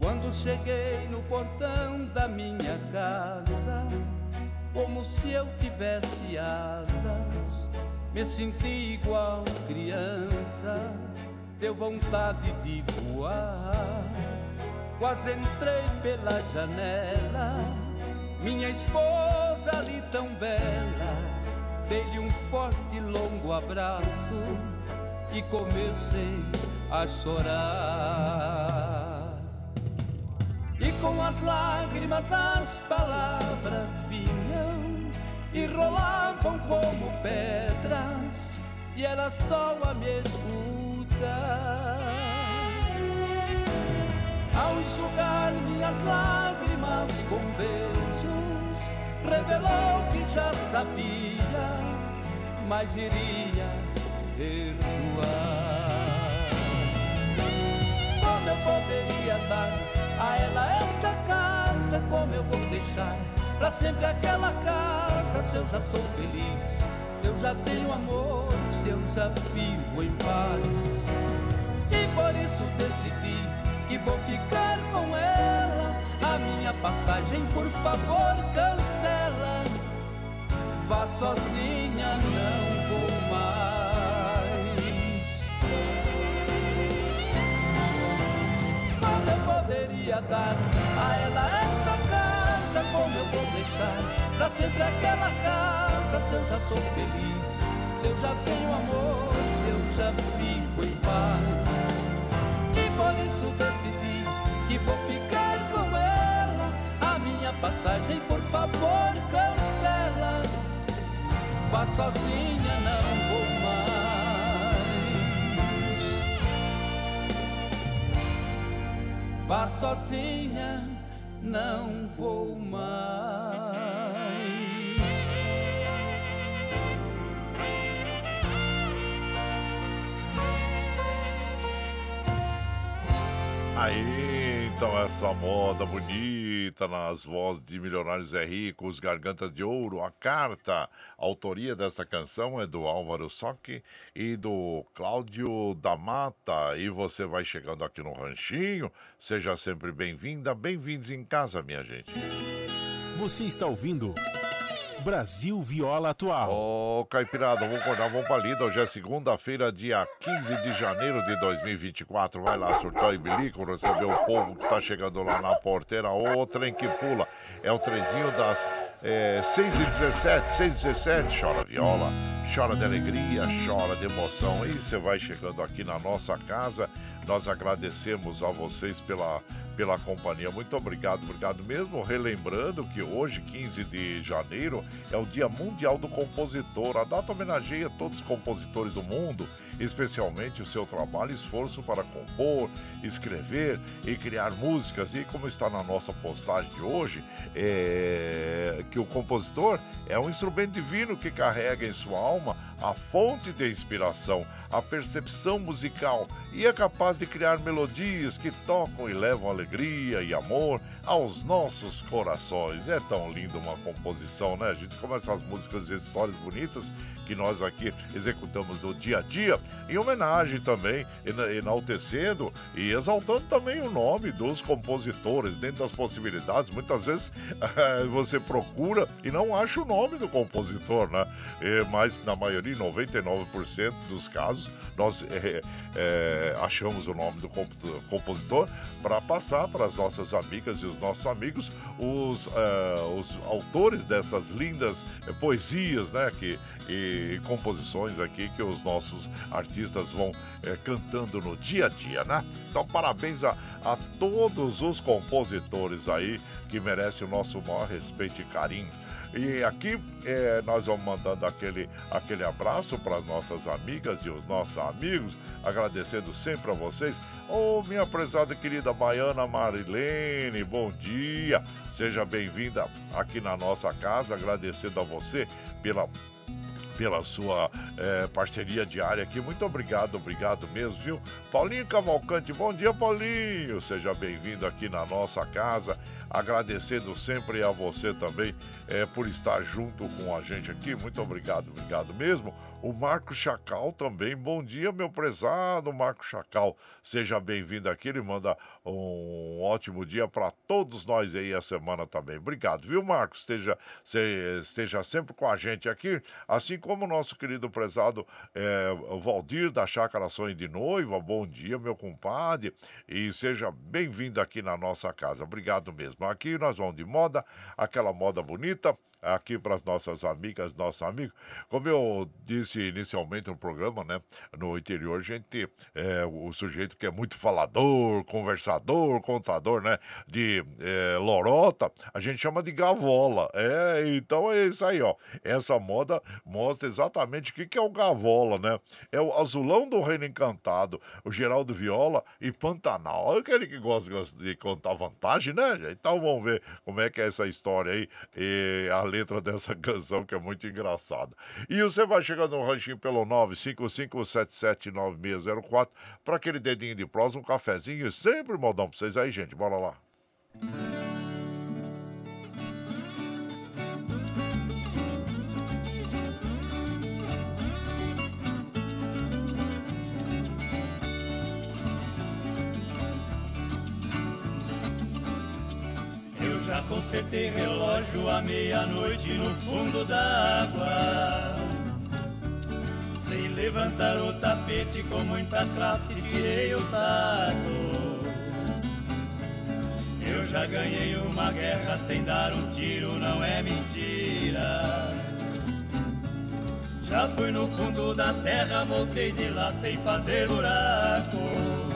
Quando cheguei no portão da minha casa como se eu tivesse asas. Me senti igual criança, deu vontade de voar. Quase entrei pela janela, minha esposa ali tão bela. Dei-lhe um forte e longo abraço e comecei a chorar. E com as lágrimas as palavras vinham e rolavam como pedras, e era só a me escutar. Ao enxugar minhas lágrimas com beijos, revelou que já sabia, mas iria perdoar. Como eu vou deixar para sempre aquela casa? Se eu já sou feliz, se eu já tenho amor, se eu já vivo em paz. E por isso decidi que vou ficar com ela. A minha passagem, por favor, cancela. Vá sozinha, não vou mais. poderia dar a ela esta deixar pra sempre aquela casa, se eu já sou feliz, se eu já tenho amor, se eu já vivo em paz. E por isso decidi que vou ficar com ela, a minha passagem, por favor, cancela. Vá sozinha, não vou Vá sozinha, não vou mais. Aí, então, essa moda bonita nas vozes de Milionários é Rico, os Gargantas de Ouro, a carta. A autoria dessa canção é do Álvaro Soque e do Cláudio da Mata. E você vai chegando aqui no Ranchinho, seja sempre bem-vinda, bem-vindos em casa, minha gente. Você está ouvindo Brasil Viola Atual. Ô, Caipirada, vamos acordar, vamos pra lida. Hoje é segunda-feira, dia 15 de janeiro de 2024. Vai lá, surtar e bilico, receber o povo que tá chegando lá na porteira. Ô, trem que pula. É o trenzinho das é, 6 e 17 6 e 17 Chora viola, chora de alegria, chora de emoção. E você vai chegando aqui na nossa casa. Nós agradecemos a vocês pela pela companhia. Muito obrigado, obrigado mesmo. Relembrando que hoje, 15 de janeiro, é o Dia Mundial do Compositor. A data homenageia todos os compositores do mundo, especialmente o seu trabalho e esforço para compor, escrever e criar músicas. E como está na nossa postagem de hoje, é que o compositor é um instrumento divino que carrega em sua alma a fonte de inspiração, a percepção musical e é capaz de criar melodias que tocam e levam alegria e amor aos nossos corações. É tão lindo uma composição, né? A gente começa as músicas e histórias bonitas que nós aqui executamos no dia a dia, em homenagem também, enaltecendo e exaltando também o nome dos compositores, dentro das possibilidades. Muitas vezes (laughs) você procura e não acha o nome do compositor, né? Mas na maioria, 99% dos casos, nós é, é, achamos o nome do compositor para passar para as nossas amigas e os nossos amigos os, os autores dessas lindas poesias, né? Que, e composições aqui que os nossos artistas vão é, cantando no dia a dia, né? Então, parabéns a, a todos os compositores aí que merecem o nosso maior respeito e carinho. E aqui é, nós vamos mandando aquele, aquele abraço para as nossas amigas e os nossos amigos, agradecendo sempre a vocês. Ô, oh, minha prezada querida baiana Marilene, bom dia. Seja bem-vinda aqui na nossa casa, agradecendo a você pela pela sua é, parceria diária aqui. Muito obrigado, obrigado mesmo, viu? Paulinho Cavalcante, bom dia, Paulinho. Seja bem-vindo aqui na nossa casa. Agradecendo sempre a você também é, por estar junto com a gente aqui. Muito obrigado, obrigado mesmo. O Marco Chacal também. Bom dia, meu prezado Marco Chacal. Seja bem-vindo aqui. Ele manda um ótimo dia para todos nós aí a semana também. Obrigado, viu, Marcos? Esteja, esteja sempre com a gente aqui. Assim como o nosso querido prezado é, Valdir da Chácara Sonho de Noiva. Bom dia, meu compadre. E seja bem-vindo aqui na nossa casa. Obrigado mesmo. Aqui nós vamos de moda, aquela moda bonita aqui para as nossas amigas, nossos amigos. Como eu disse inicialmente no programa, né? No interior, a gente é o sujeito que é muito falador, conversador, contador, né? De é, lorota, a gente chama de gavola. É, então é isso aí, ó. Essa moda mostra exatamente o que, que é o gavola, né? É o azulão do reino encantado, o Geraldo Viola e Pantanal. Aquele que gosta de contar vantagem, né? Então vamos ver como é que é essa história aí. E a letra dessa (laughs) canção que é muito engraçada. E você vai chegando no ranchinho pelo 955779604 para aquele dedinho de prosa, um cafezinho sempre modão para vocês aí, gente. Bora lá. Já consertei relógio à meia-noite no fundo d'água. Sem levantar o tapete com muita classe, tirei o taco. Eu já ganhei uma guerra sem dar um tiro, não é mentira. Já fui no fundo da terra, voltei de lá sem fazer buraco.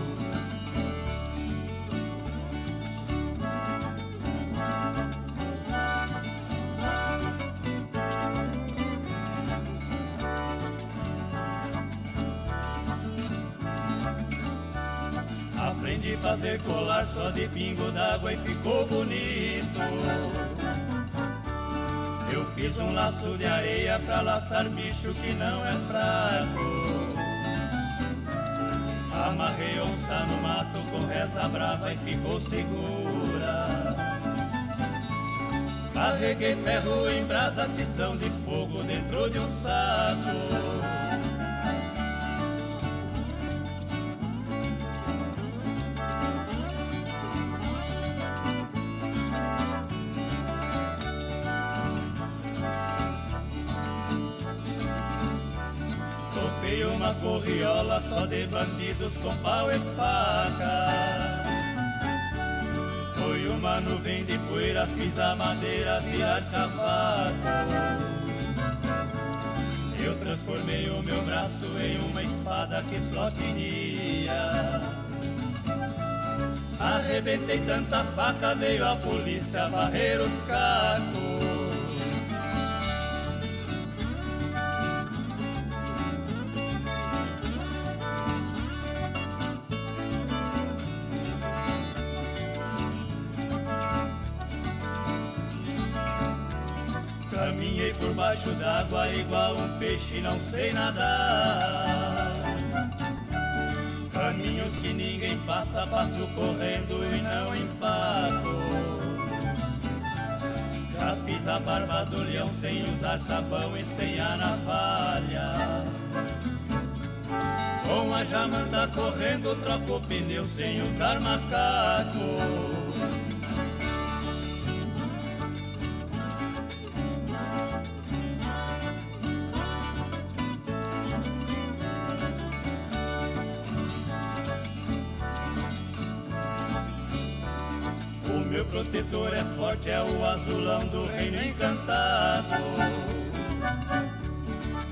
Fazer colar só de pingo d'água e ficou bonito. Eu fiz um laço de areia pra laçar bicho que não é fraco. Amarrei onça no mato com reza brava e ficou segura. Carreguei ferro em brasa, tição de fogo dentro de um saco. Uma corriola só de bandidos com pau e faca. Foi uma nuvem de poeira, a madeira virar cavaco. Eu transformei o meu braço em uma espada que só tinha. Arrebentei tanta faca, veio a polícia varrer os cacos. Debaixo d'água igual um peixe, não sei nadar. Caminhos que ninguém passa, passo correndo e não empaco. Já fiz a barba do leão sem usar sabão e sem a navalha. Com a jamanta correndo, troco pneu sem usar macaco. Protetor é forte, é o azulão do reino encantado.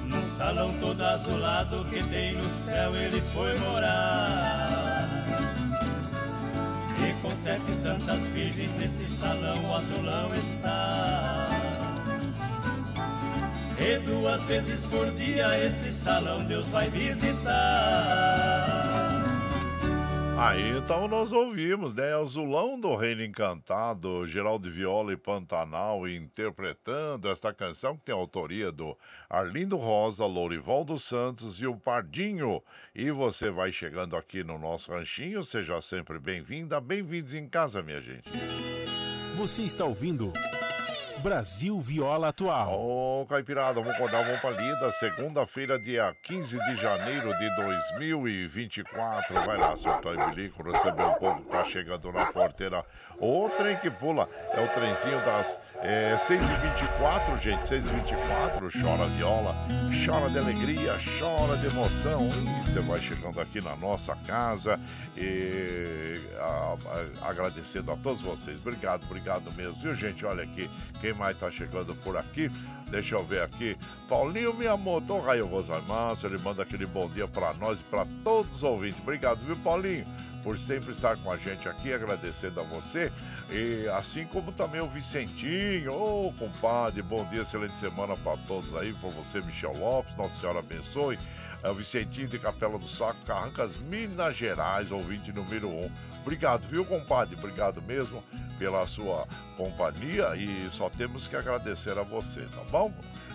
Num salão todo azulado que tem no céu ele foi morar. E com sete santas virgens nesse salão o azulão está. E duas vezes por dia esse salão Deus vai visitar. Aí então nós ouvimos, né? Azulão do Reino Encantado, Geraldo Viola e Pantanal interpretando esta canção que tem autoria do Arlindo Rosa, Lourival dos Santos e o Pardinho. E você vai chegando aqui no nosso ranchinho, seja sempre bem-vinda, bem-vindos em casa, minha gente. Você está ouvindo Brasil Viola Atual. Ô, oh, Caipirada, vamos acordar, vamos pra lida. Segunda-feira, dia 15 de janeiro de 2024. Vai lá, seu Toy Bilico, receber o povo que tá chegando na porteira. O trem que pula é o trenzinho das é, 6h24, gente. 6h24, chora viola, chora de alegria, chora de emoção. E você vai chegando aqui na nossa casa e a, a, agradecendo a todos vocês. Obrigado, obrigado mesmo, viu, gente? Olha aqui, quem mais tá chegando por aqui? Deixa eu ver aqui. Paulinho Miyamoto, Raio Rosamassa, ele manda aquele bom dia para nós e para todos os ouvintes. Obrigado, viu, Paulinho? Por sempre estar com a gente aqui, agradecendo a você. E assim como também o Vicentinho, ô oh, compadre, bom dia, excelente semana para todos aí, por você, Michel Lopes, Nossa Senhora abençoe. É o Vicentinho de Capela do Saco, Carrancas, Minas Gerais, ouvinte número 1. Um. Obrigado, viu, compadre? Obrigado mesmo pela sua companhia e só temos que agradecer a você, tá bom?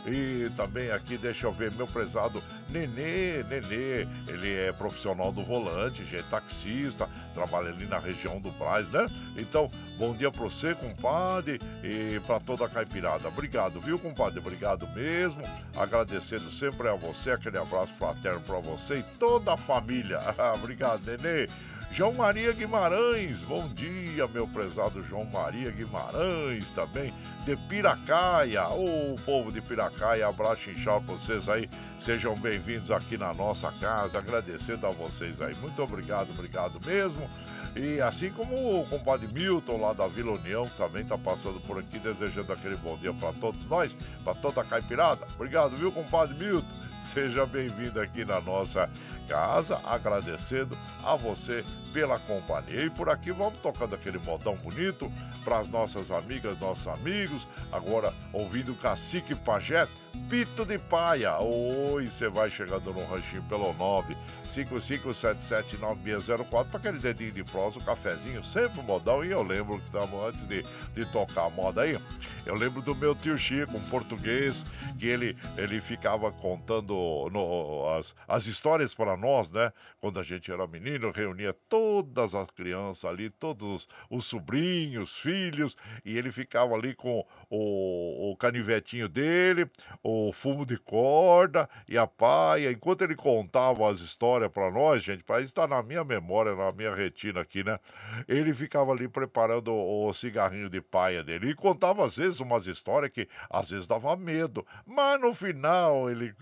E também aqui, deixa eu ver, meu prezado Nenê, Nenê, ele é profissional do volante, gente, taxista, trabalha ali na região do Braz, né? Então, bom dia pra você, compadre, e pra toda a caipirada. Obrigado, viu, compadre? Obrigado mesmo. Agradecendo sempre a você, aquele abraço fraterno pra você e toda a família. (laughs) Obrigado, Nenê. João Maria Guimarães, bom dia, meu prezado João Maria Guimarães, também de Piracaia. Ô, oh, povo de Piracaia, abraço inchado pra vocês aí. Sejam bem-vindos aqui na nossa casa, agradecendo a vocês aí. Muito obrigado, obrigado mesmo. E assim como o compadre Milton lá da Vila União, também está passando por aqui, desejando aquele bom dia para todos nós, para toda a caipirada. Obrigado, viu, compadre Milton? Seja bem-vindo aqui na nossa casa, agradecendo a você pela companhia. E por aqui vamos tocando aquele modão bonito para as nossas amigas, nossos amigos. Agora ouvindo o Cacique Pajé, Pito de Paia. Oi, você vai chegando no ranchinho pelo 9 55779604 para aquele dedinho de prosa, um cafezinho, sempre modão. E eu lembro que estava antes de, de tocar a moda aí, eu lembro do meu tio Chico, um português, que ele, ele ficava contando no, as, as histórias para nós, né? Quando a gente era menino, reunia todas as crianças ali, todos os sobrinhos, filhos, e ele ficava ali com o, o canivetinho dele, o fumo de corda e a paia. Enquanto ele contava as histórias para nós, gente, para está na minha memória, na minha retina aqui, né? Ele ficava ali preparando o, o cigarrinho de paia dele e contava às vezes umas histórias que às vezes dava medo, mas no final ele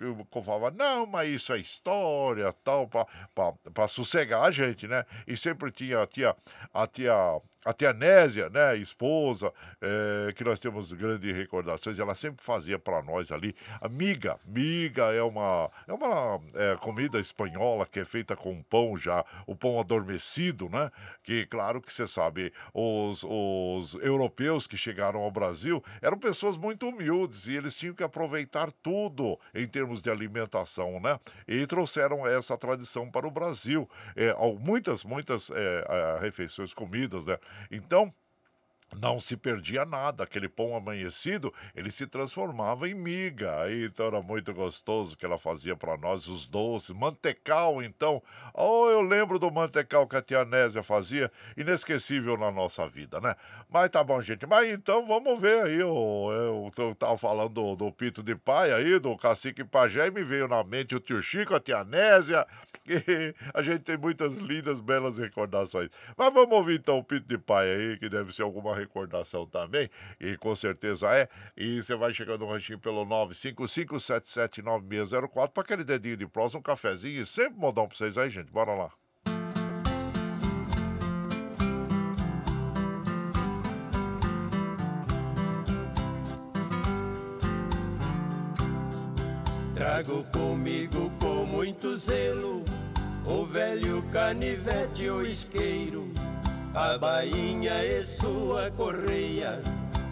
falava: não, mas isso é história, tal, para sossegar a gente, né? E sempre tinha a tia, a tia a tia Nésia, né, esposa, é, que nós temos grandes recordações, ela sempre fazia para nós ali. A miga, miga é uma, é uma é, comida espanhola que é feita com pão já, o pão adormecido, né? Que, claro que você sabe, os, os europeus que chegaram ao Brasil eram pessoas muito humildes e eles tinham que aproveitar tudo em termos de alimentação, né? E trouxeram essa tradição para o Brasil. É, muitas, muitas é, refeições, comidas, né? Então, não se perdia nada. Aquele pão amanhecido, ele se transformava em miga. Aí, então era muito gostoso que ela fazia para nós, os doces. Mantecal, então. Oh, eu lembro do mantecal que a tia Nésia fazia. Inesquecível na nossa vida, né? Mas tá bom, gente. Mas então vamos ver aí. Eu, eu, tava falando do, do Pito de Pai aí, do Cacique Pajé, e me veio na mente o tio Chico, a tia Nésia. Que (laughs) a gente tem muitas lindas, belas recordações. Mas vamos ouvir então o Pito de Pai aí, que deve ser alguma recordação também, e com certeza é. E você vai chegando no ranchinho pelo 955779604 para aquele dedinho de prosa, um cafezinho e sempre modão para vocês aí, gente. Bora lá. Trago comigo com muito zelo o velho canivete ou isqueiro a bainha e sua correia,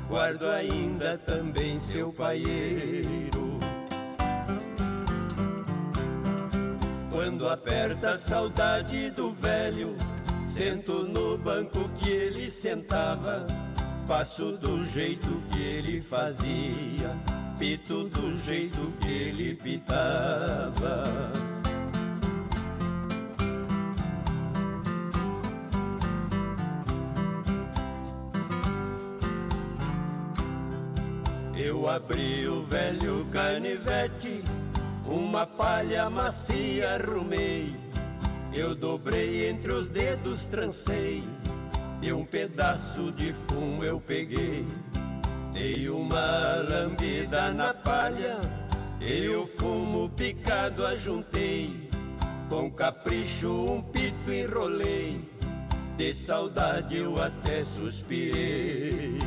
guardo ainda também seu paieiro. Quando aperta a saudade do velho, sento no banco que ele sentava, faço do jeito que ele fazia, pito do jeito que ele pitava. Abri o velho canivete, uma palha macia arrumei. Eu dobrei entre os dedos, trancei, e um pedaço de fumo eu peguei. Dei uma lambida na palha, e o fumo picado ajuntei. Com capricho um pito enrolei, de saudade eu até suspirei.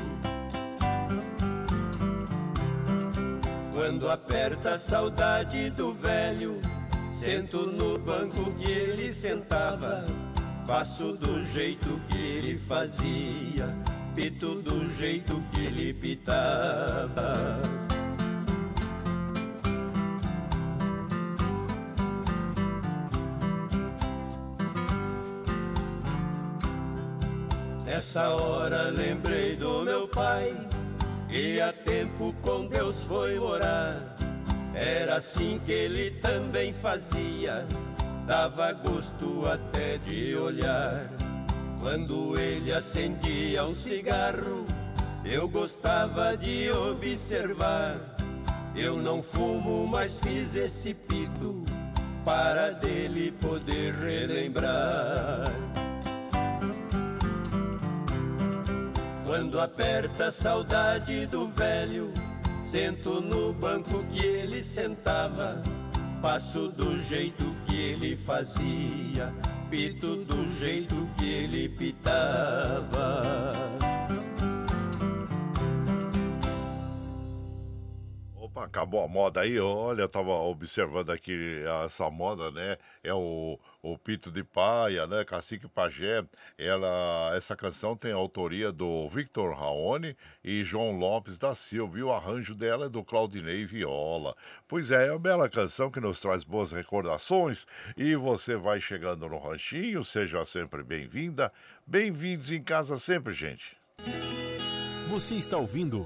Quando aperta a saudade do velho, sento no banco que ele sentava, faço do jeito que ele fazia, pito do jeito que ele pitava. Nessa hora lembrei do meu pai e há tempo com Deus foi morar. Era assim que ele também fazia, dava gosto até de olhar. Quando ele acendia um cigarro, eu gostava de observar. Eu não fumo, mas fiz esse pito para dele poder relembrar. Quando aperta a saudade do velho, sento no banco que ele sentava, passo do jeito que ele fazia, pito do jeito que ele pitava. Acabou a moda aí, olha, eu tava observando aqui essa moda, né? É o, o Pito de Paia, né? Cacique Pajé. Ela, essa canção tem autoria do Victor Raoni e João Lopes da Silva. E o arranjo dela é do Claudinei Viola. Pois é, é uma bela canção que nos traz boas recordações. E você vai chegando no ranchinho, seja sempre bem-vinda. Bem-vindos em casa sempre, gente. Você está ouvindo.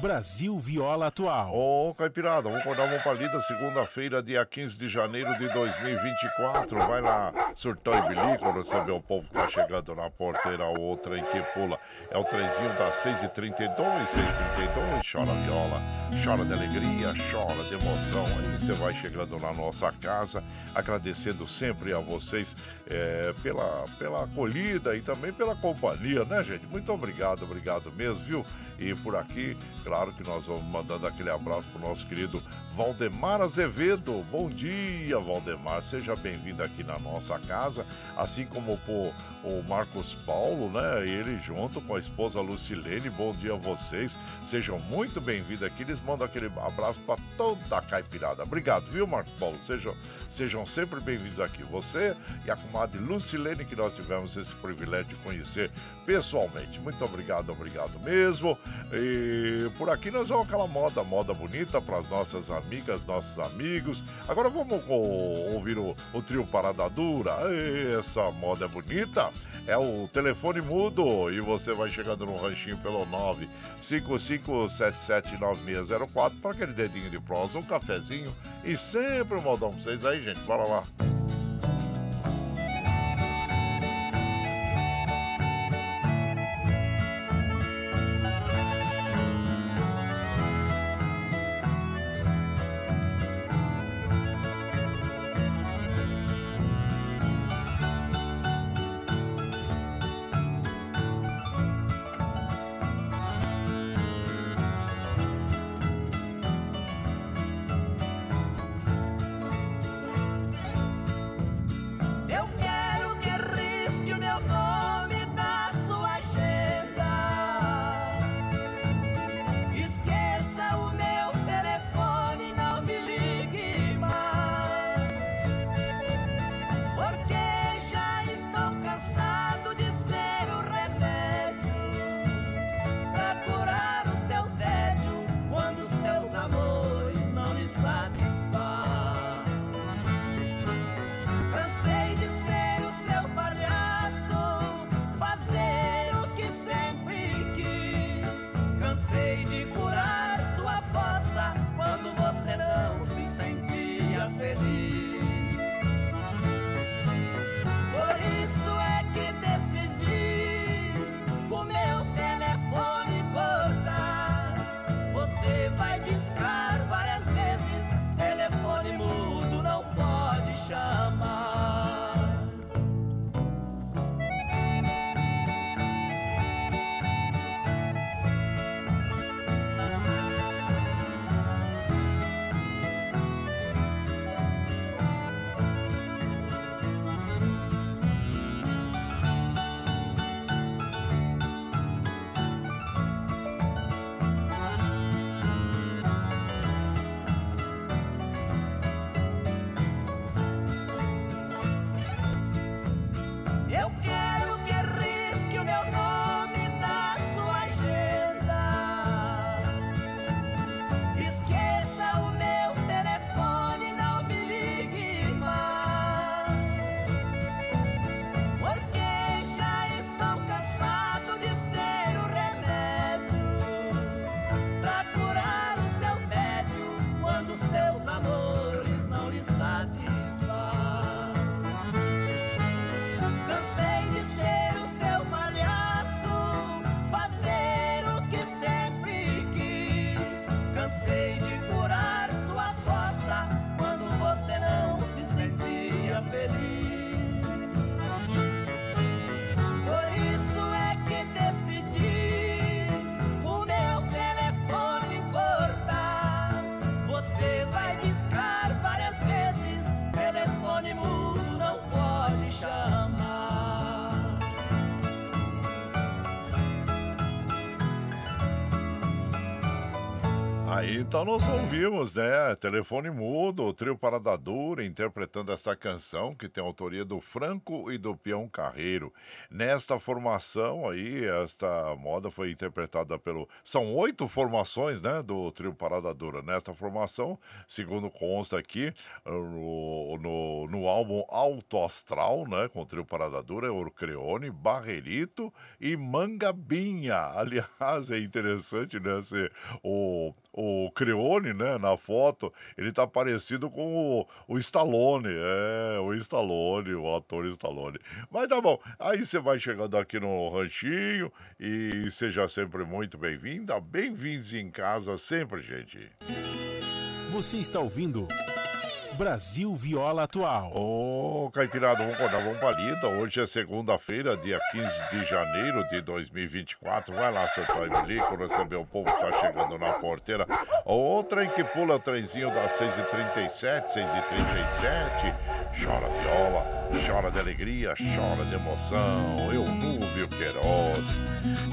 Brasil Viola Atual. Ô, oh, Caipirada, vamos acordar uma palida segunda-feira, dia 15 de janeiro de 2024. Vai lá, surtão e bilico, receber o povo que tá chegando na porteira, o trem que pula. É o trenzinho das 6h32, 6h32, chora viola, chora de alegria, chora de emoção. Aí você vai chegando na nossa casa, agradecendo sempre a vocês é, pela, pela acolhida e também pela companhia, né, gente? Muito obrigado, obrigado mesmo, viu? E por aqui, claro que nós vamos mandando aquele abraço para o nosso querido Valdemar Azevedo. Bom dia, Valdemar. Seja bem-vindo aqui na nossa casa. Assim como o, o Marcos Paulo, né? Ele junto com a esposa Lucilene. Bom dia a vocês. Sejam muito bem-vindos aqui. Eles mandam aquele abraço para toda a caipirada. Obrigado, viu, Marcos Paulo? Sejam, sejam sempre bem-vindos aqui. Você e a comadre Lucilene, que nós tivemos esse privilégio de conhecer pessoalmente. Muito obrigado, obrigado mesmo. E por aqui nós vamos aquela moda, moda bonita para as nossas amigas, nossos amigos. Agora vamos ouvir o, o trio Parada Dura. Essa moda é bonita. É o telefone mudo e você vai chegando no ranchinho pelo 955779604 para aquele dedinho de prosa, um cafezinho e sempre um modão pra vocês aí, gente. Bora lá. Então nós ouvimos, né? Telefone Mudo, trio Parada Interpretando essa canção que tem autoria do Franco e do Peão Carreiro. Nesta formação aí, esta moda foi interpretada pelo. São oito formações, né? Do trio Parada Dura. Nesta formação, segundo consta aqui, no, no, no álbum Alto Astral, né? Com o trio Parada Dura, é Orcreone, Barrerito e Mangabinha. (laughs) Aliás, é interessante, né? Ser o o Creone, né, na foto, ele tá parecido com o, o Stallone, é, o Stallone, o ator Stallone. Mas tá bom, aí você vai chegando aqui no ranchinho e seja sempre muito bem-vinda, bem-vindos em casa sempre, gente. Você está ouvindo Brasil Viola Atual. Ô, oh, Caipirada, vamos acordar, vamos pra lida. Hoje é segunda-feira, dia 15 de janeiro de 2024. Vai lá, seu pai Bilico, receber o povo que tá chegando na porteira. Outra em que pula o trenzinho das 6h37, 6h37. Chora viola, chora de alegria, chora de emoção. Eu, Núbio Queiroz.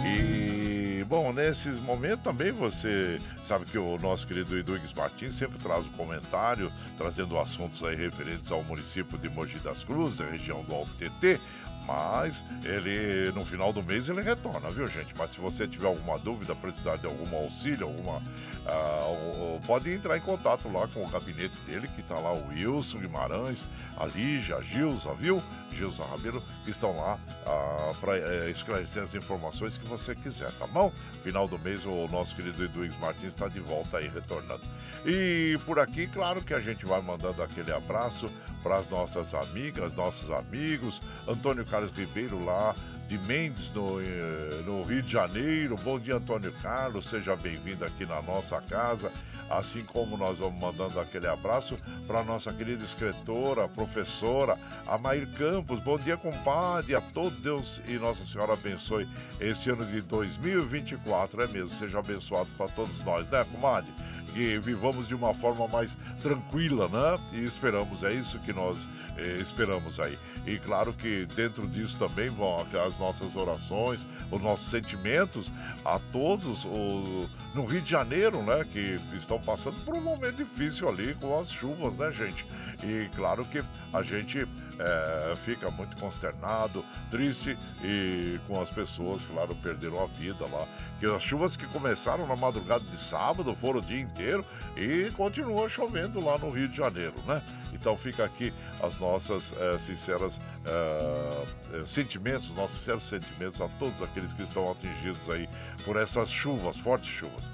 E bom, nesses momentos também você sabe que o nosso querido Eduígues Martins sempre traz um comentário, trazendo assuntos aí referentes ao município de Mogi das Cruzes, região do Alto TT. Mas ele, no final do mês, ele retorna, viu, gente? Mas se você tiver alguma dúvida, precisar de algum auxílio, alguma Uh, pode entrar em contato lá com o gabinete dele, que está lá o Wilson Guimarães, a Lígia, a Gilza, viu? Gilza Rabelo, que estão lá uh, ah, para uh, esclarecer as informações que você quiser, tá bom? Final do mês, o nosso querido Eduígues Martins está de volta aí, retornando. E por aqui, claro que a gente vai mandando aquele abraço para as nossas amigas, nossos amigos, Antônio Carlos Ribeiro lá de Mendes, no, eh, no Rio de Janeiro. Bom dia, Antônio Carlos, seja bem-vindo aqui na nossa casa. Assim como nós vamos mandando aquele abraço para nossa querida escritora, professora, Amair Campos. Bom dia, compadre. A todo Deus e Nossa Senhora abençoe esse ano de 2024. É mesmo, seja abençoado para todos nós, né, comadre? Que vivamos de uma forma mais tranquila, né? E esperamos, é isso que nós eh, esperamos aí. E claro que dentro disso também vão as nossas orações, os nossos sentimentos a todos o, no Rio de Janeiro, né? Que estão passando por um momento difícil ali com as chuvas, né, gente? E claro que a gente é, fica muito consternado, triste e com as pessoas, claro, perderam a vida lá. Que as chuvas que começaram na madrugada de sábado foram o dia inteiro e continua chovendo lá no Rio de Janeiro, né? Então fica aqui as nossas é, sinceras é, sentimentos, nossos sinceros sentimentos a todos aqueles que estão atingidos aí por essas chuvas, fortes chuvas.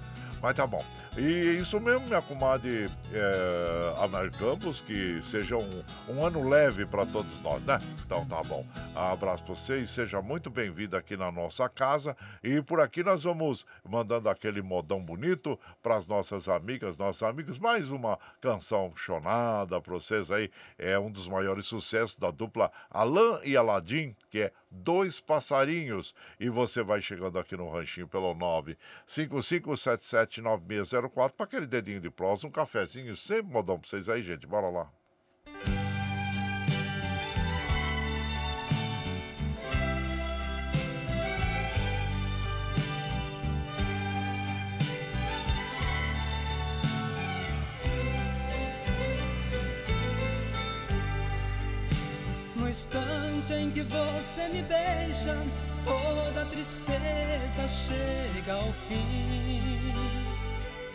Mas tá bom. E isso mesmo, minha comadre é, Anar Campos, que seja um, um ano leve para todos nós, né? Então tá bom. Abraço para vocês, seja muito bem-vindo aqui na nossa casa. E por aqui nós vamos mandando aquele modão bonito para as nossas amigas, nossos amigos. Mais uma canção chonada para vocês aí. É um dos maiores sucessos da dupla Alain e Aladim, que é Dois Passarinhos. E você vai chegando aqui no ranchinho pelo 955779604 04 para aquele dedinho de prosa, um cafezinho, sempre modão para vocês aí, gente. Bora lá. No instante em que você me beija, toda tristeza chega ao fim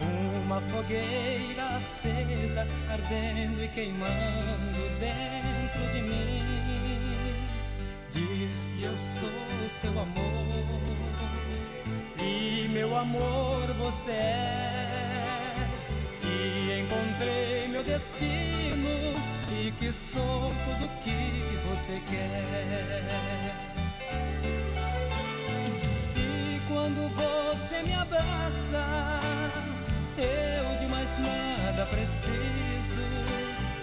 uma fogueira acesa, ardendo e queimando dentro de mim. Diz que eu sou seu amor, e meu amor você é. E encontrei meu destino, e que sou tudo que você quer. Quando você me abraça, eu de mais nada preciso.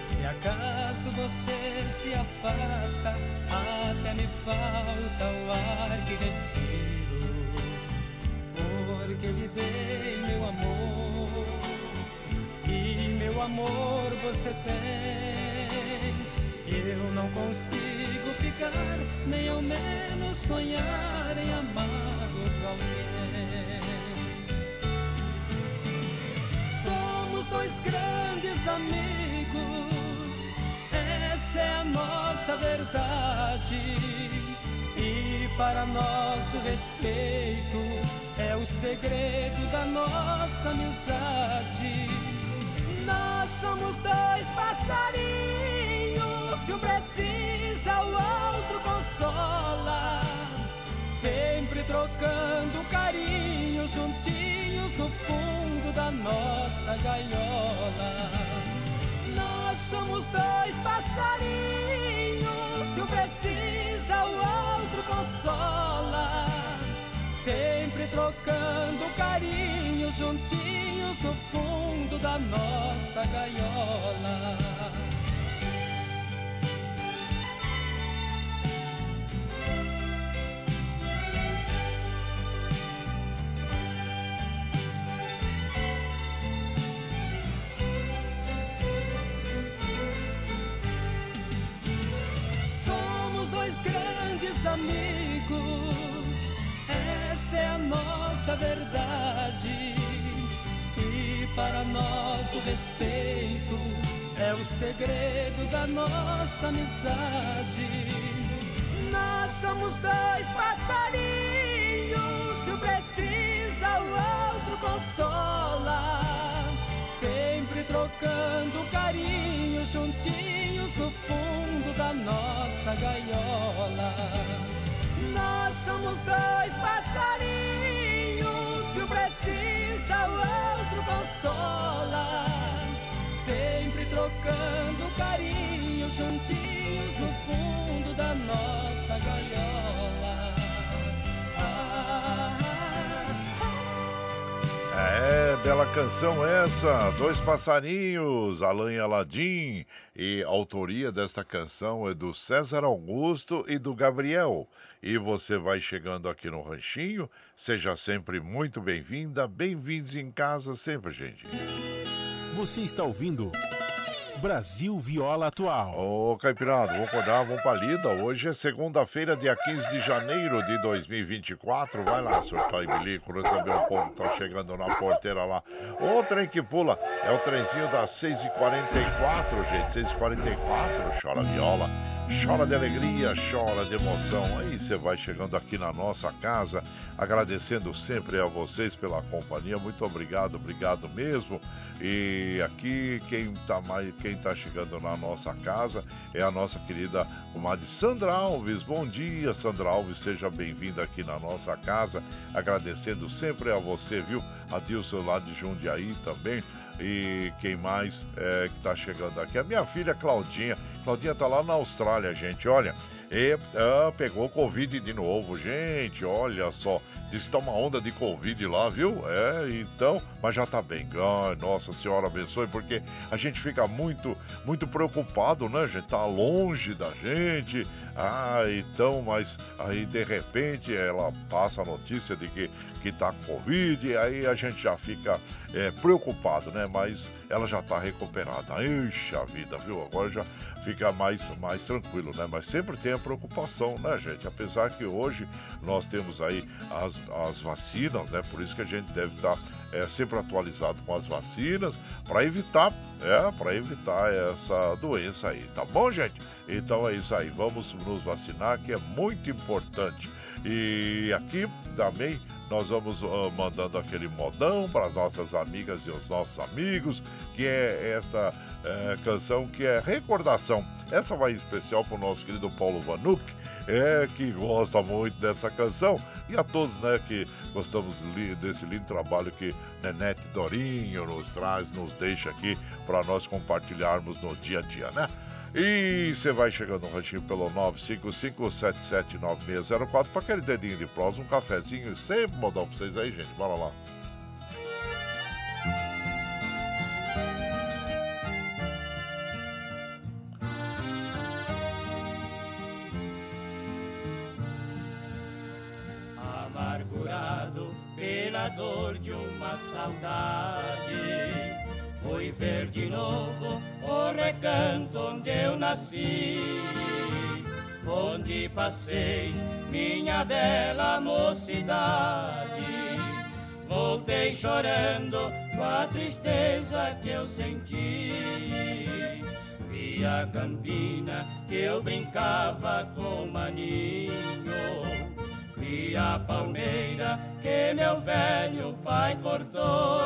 Se acaso você se afasta, até me falta o ar que respiro. Porque lhe dei meu amor, e meu amor você tem. Eu não consigo ficar, nem ao menos sonhar em amar outro alguém. somos dois grandes amigos. Essa é a nossa verdade. E para nosso respeito é o segredo da nossa amizade. Nós somos dois passarinhos, se um precisa, o outro consola. Sempre trocando carinho, juntinhos no fundo da nossa gaiola. Nós somos dois passarinhos, se um precisa, o outro consola. Sempre trocando carinho, juntinhos no fundo da nossa gaiola. Dois grandes amigos, essa é a nossa verdade. E para nós o respeito é o segredo da nossa amizade. Nós somos dois passarinhos, se um precisa, o outro consola. Sempre trocando carinho, juntinhos no fundo da nossa gaiola. Nós somos dois passarinhos, se um precisa, o outro consola. Sempre trocando carinho, juntinhos no fundo da nossa gaiola. É, bela canção essa, Dois Passarinhos, Alain e Aladim, e a autoria desta canção é do César Augusto e do Gabriel. E você vai chegando aqui no Ranchinho, seja sempre muito bem-vinda, bem-vindos em casa sempre, gente. Você está ouvindo Brasil Viola Atual. Ô, Caipirada, vamos acordar, vamos pra lida. Hoje é segunda-feira, dia 15 de janeiro de 2024. Vai lá, surtar e bilico, receber o povo que tá chegando na porteira lá. O trem que pula é o trenzinho das 6h44, gente. 6h44, chora viola. Chora de alegria, chora de emoção. Aí você vai chegando aqui na nossa casa, agradecendo sempre a vocês pela companhia. Muito obrigado, obrigado mesmo. E aqui quem tá mais, quem tá chegando na nossa casa é a nossa querida comadre Sandra Alves. Bom dia, Sandra Alves, seja bem-vinda aqui na nossa casa. Agradecendo sempre a você, viu? A Dilson lá de Jundiaí também. E quem mais é, que tá chegando aqui? A minha filha Claudinha. Claudinha tá lá na Austrália, gente. Olha, e ah, pegou Covid de novo, gente. Olha só. Diz que tá uma onda de Covid lá, viu? É, então, mas já tá bem. Ai, nossa senhora abençoe, porque a gente fica muito, muito preocupado, né, gente? Tá longe da gente. Ah, então, mas aí de repente ela passa a notícia de que, que tá com Covid, aí a gente já fica é, preocupado, né? Mas ela já tá recuperada. Ixi, a vida, viu? Agora já fica mais, mais tranquilo, né? Mas sempre tem a preocupação, né, gente? Apesar que hoje nós temos aí as, as vacinas, né? Por isso que a gente deve estar é, sempre atualizado com as vacinas para evitar, é, para evitar essa doença aí, tá bom, gente? Então é isso aí, vamos nos vacinar que é muito importante. E aqui também nós vamos ah, mandando aquele modão para as nossas amigas e os nossos amigos, que é essa eh, canção que é recordação. Essa vai em especial para o nosso querido Paulo Vanuc, é, que gosta muito dessa canção, e a todos né, que gostamos desse lindo trabalho que Nenete Dorinho nos traz, nos deixa aqui para nós compartilharmos no dia a dia, né? E você vai chegando no ranchinho pelo 955779604 para aquele dedinho de prosa, um cafezinho sempre modão para vocês aí, gente. Bora lá. amargurado pela dor de uma saudade. Fui ver de novo recanto onde eu nasci, onde passei minha bela mocidade. Voltei chorando com a tristeza que eu senti. Vi a campina que eu brincava com maninho. Vi a palmeira que meu velho pai cortou.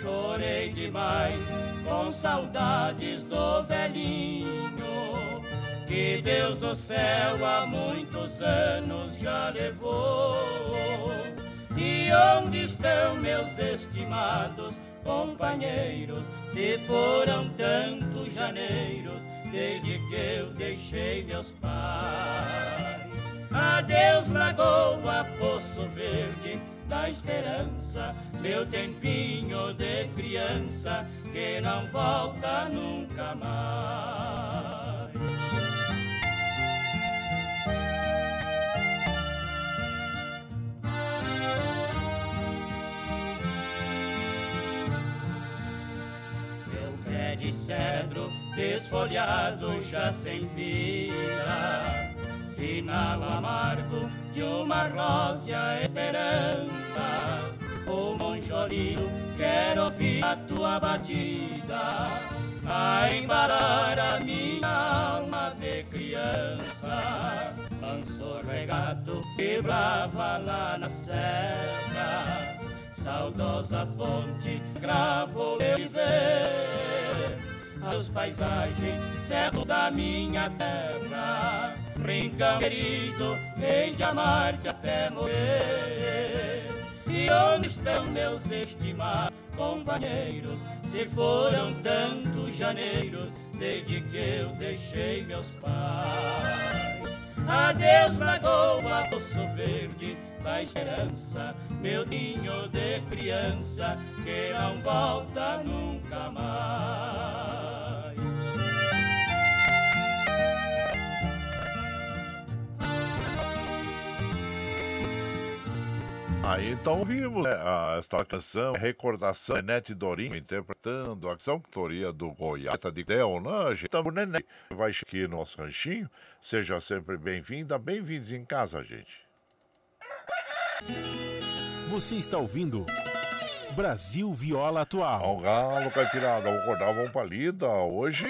Chorei demais com saudades do velhinho que Deus do céu há muitos anos já levou. E onde estão meus estimados companheiros? Se foram tantos janeiros desde que eu deixei meus pais. Adeus, Lagoa, Poço Verde da esperança, meu tempinho de criança que não volta nunca mais. Meu pé de cedro desfolhado já sem vida final amargo de uma rósea esperança. O monjolino quer ouvir a tua batida, a embalar a minha alma de criança. Manso regato que brava lá na serra, saudosa fonte gravo eu viver. As paisagens, cerro da minha terra Rincão querido, hei de amar-te até morrer. E onde estão meus estimados companheiros? Se foram tantos janeiros desde que eu deixei meus pais. Adeus, Lagoa, Poço Verde da Esperança, meu ninho de criança que não volta nunca mais. Aí então vimos né, esta canção, Recordação, Nete Dorinho interpretando a autoria do Goiás de Del, né, gente? Então, Nenê vai aqui no nosso ranchinho. Seja sempre bem-vinda, bem-vindos em casa, gente. Você está ouvindo Brasil Viola Atual. Ao galo, caipirada, vamos acordar, vamos pra lida. Hoje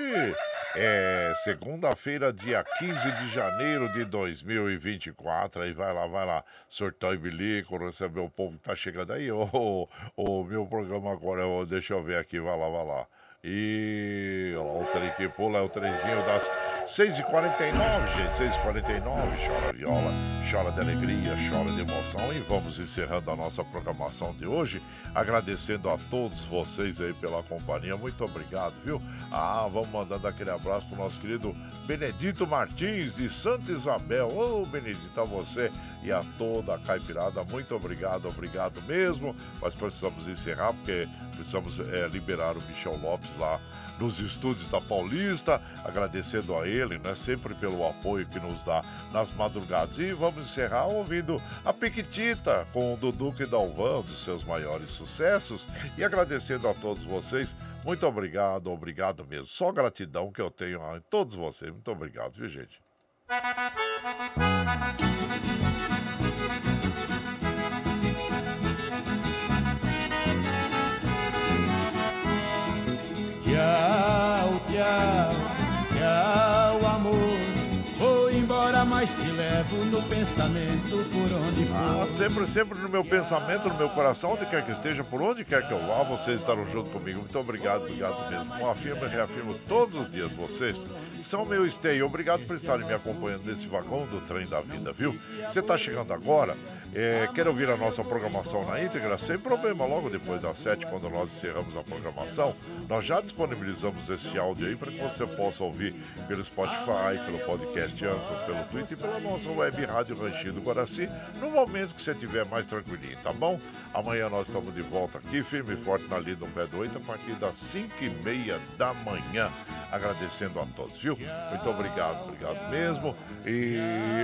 é segunda-feira, dia 15 de janeiro de 2024. Aí vai lá, vai lá, sortar e bilico, receber o povo que tá chegando aí. O, o, meu programa agora, deixa eu ver aqui, vai lá, vai lá. E ó, o trem que pula é o trenzinho das 6h49, gente, 6h49. Chora viola, chora de alegria, chora de emoção. E vamos encerrando a nossa programação de hoje, agradecendo a todos vocês aí pela companhia. Muito obrigado, viu? Ah, vamos mandando aquele abraço pro nosso querido Benedito Martins, de Santa Isabel. Ô, oh, Benedito, a você e a toda a caipirada, muito obrigado, obrigado mesmo. Mas precisamos encerrar porque precisamos é, liberar o Michel Lopes lá nos estúdios da Paulista, agradecendo a ele, né, sempre pelo apoio que nos dá nas madrugadas. E vamos encerrar ouvindo a Piquitita com o Dudu e Dalvan, dos seus maiores sucessos, e agradecendo a todos vocês. Muito obrigado, obrigado mesmo. Só gratidão que eu tenho a todos vocês. Muito obrigado, viu, gente? Tchau, tchau, tchau, amor. Vou embora, mas te levo no pensamento por onde for. Ah, sempre, sempre no meu pensamento, no meu coração, onde quer que esteja, por onde quer que eu vá, vocês estarão junto comigo. Muito obrigado, obrigado mesmo. Afirmo e reafirmo todos os dias, vocês são meu esteio. Obrigado por estarem me acompanhando nesse vagão do trem da vida, viu? Você está chegando agora, é, quer ouvir a nossa programação na íntegra? Sem problema, logo depois das sete, quando nós encerramos a programação, nós já disponibilizamos esse áudio aí para que você possa ouvir pelo Spotify, pelo podcast Anchor, pelo Twitter e pela nossa web Rádio Ranchinho do Guaraci, no momento que você estiver mais tranquilinho, tá bom? Amanhã nós estamos de volta aqui, firme e forte na Lida Pé do 8, a partir das 5 e meia da manhã. Agradecendo a todos, viu? Muito obrigado, obrigado mesmo. E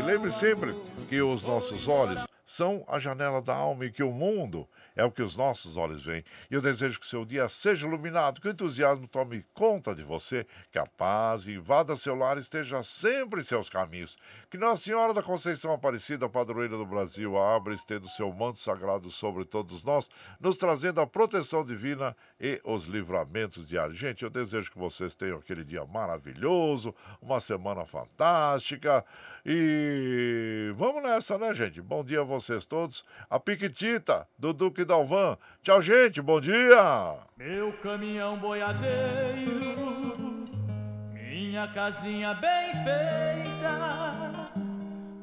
lembre sempre que os nossos olhos são a janela da alma e que o mundo é o que os nossos olhos veem. E eu desejo que seu dia seja iluminado, que o entusiasmo tome conta de você, que a paz invada seu lar e esteja sempre em seus caminhos. Que Nossa Senhora da Conceição Aparecida, padroeira do Brasil, abra estendo seu manto sagrado sobre todos nós, nos trazendo a proteção divina e os livramentos diários. Gente, eu desejo que vocês tenham aquele dia maravilhoso, uma semana fantástica e vamos nessa, né, gente? Bom dia a vocês todos. A Piquitita, do Duque Dalvan. Tchau, gente. Bom dia. Meu caminhão boiadeiro, minha casinha bem feita,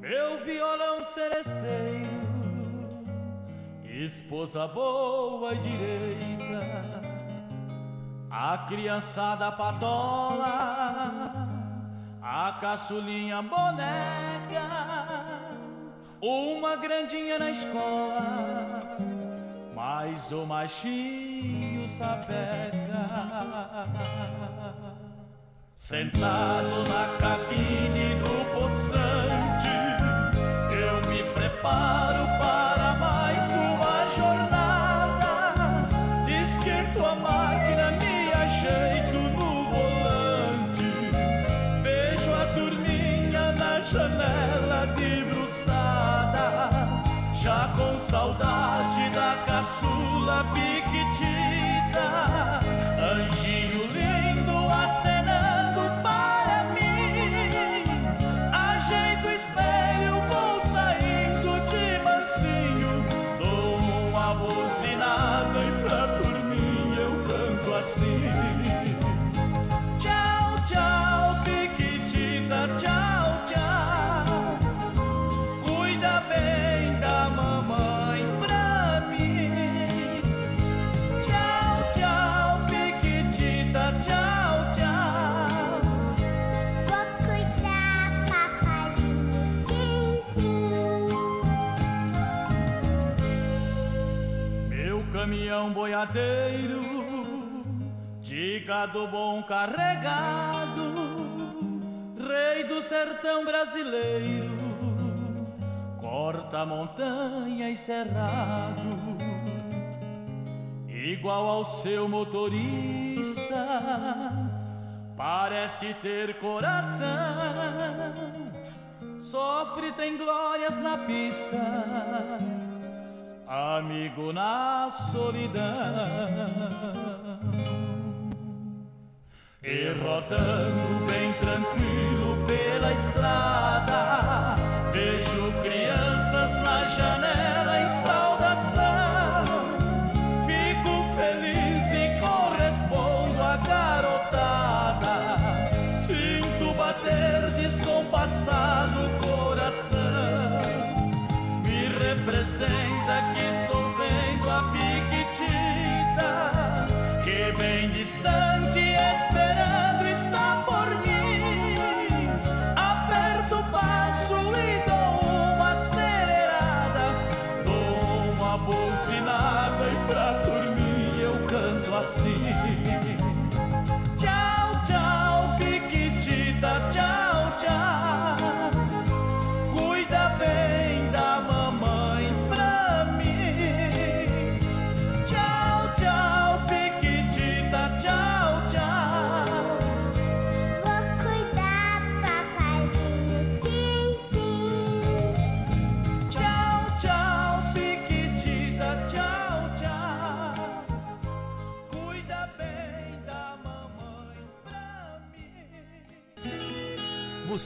meu violão celesteiro, esposa boa e direita, a criançada patola, a caçulinha boneca, uma grandinha na escola, mais o machinho sapeca. Sentado na cabine do poçante, eu me preparo Pikachu. Caminhão boiadeiro, de gado bom carregado, rei do sertão brasileiro, corta montanha e cerrado, igual ao seu motorista, parece ter coração, sofre, tem glórias na pista amigo na solidão. E rodando bem tranquilo pela estrada, vejo crianças na janela em saudação. Que estou vendo a piquitita que bem distante esperando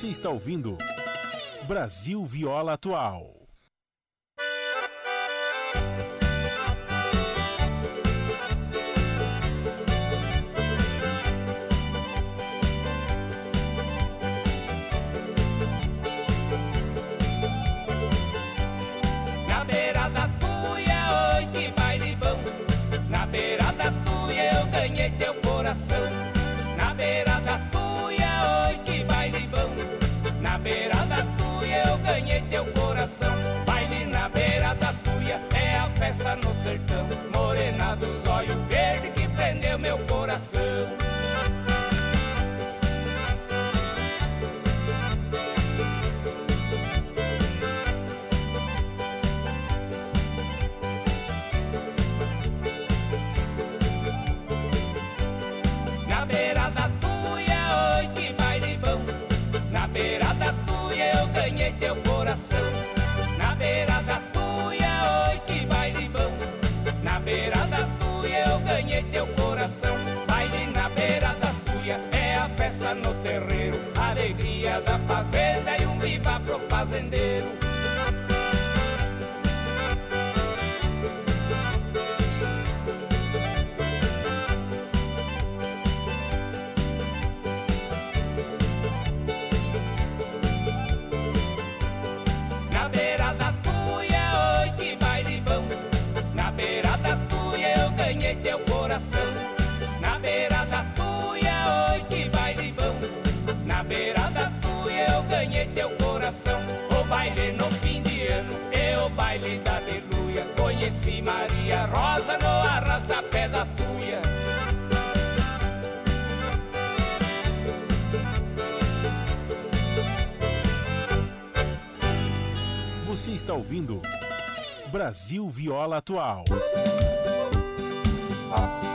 Você está ouvindo Brasil Viola Atual. da fazenda e um viva pro fazendeiro. se Maria Rosa não arrasta pé da tuia. Você está ouvindo Brasil Viola Atual. Ah.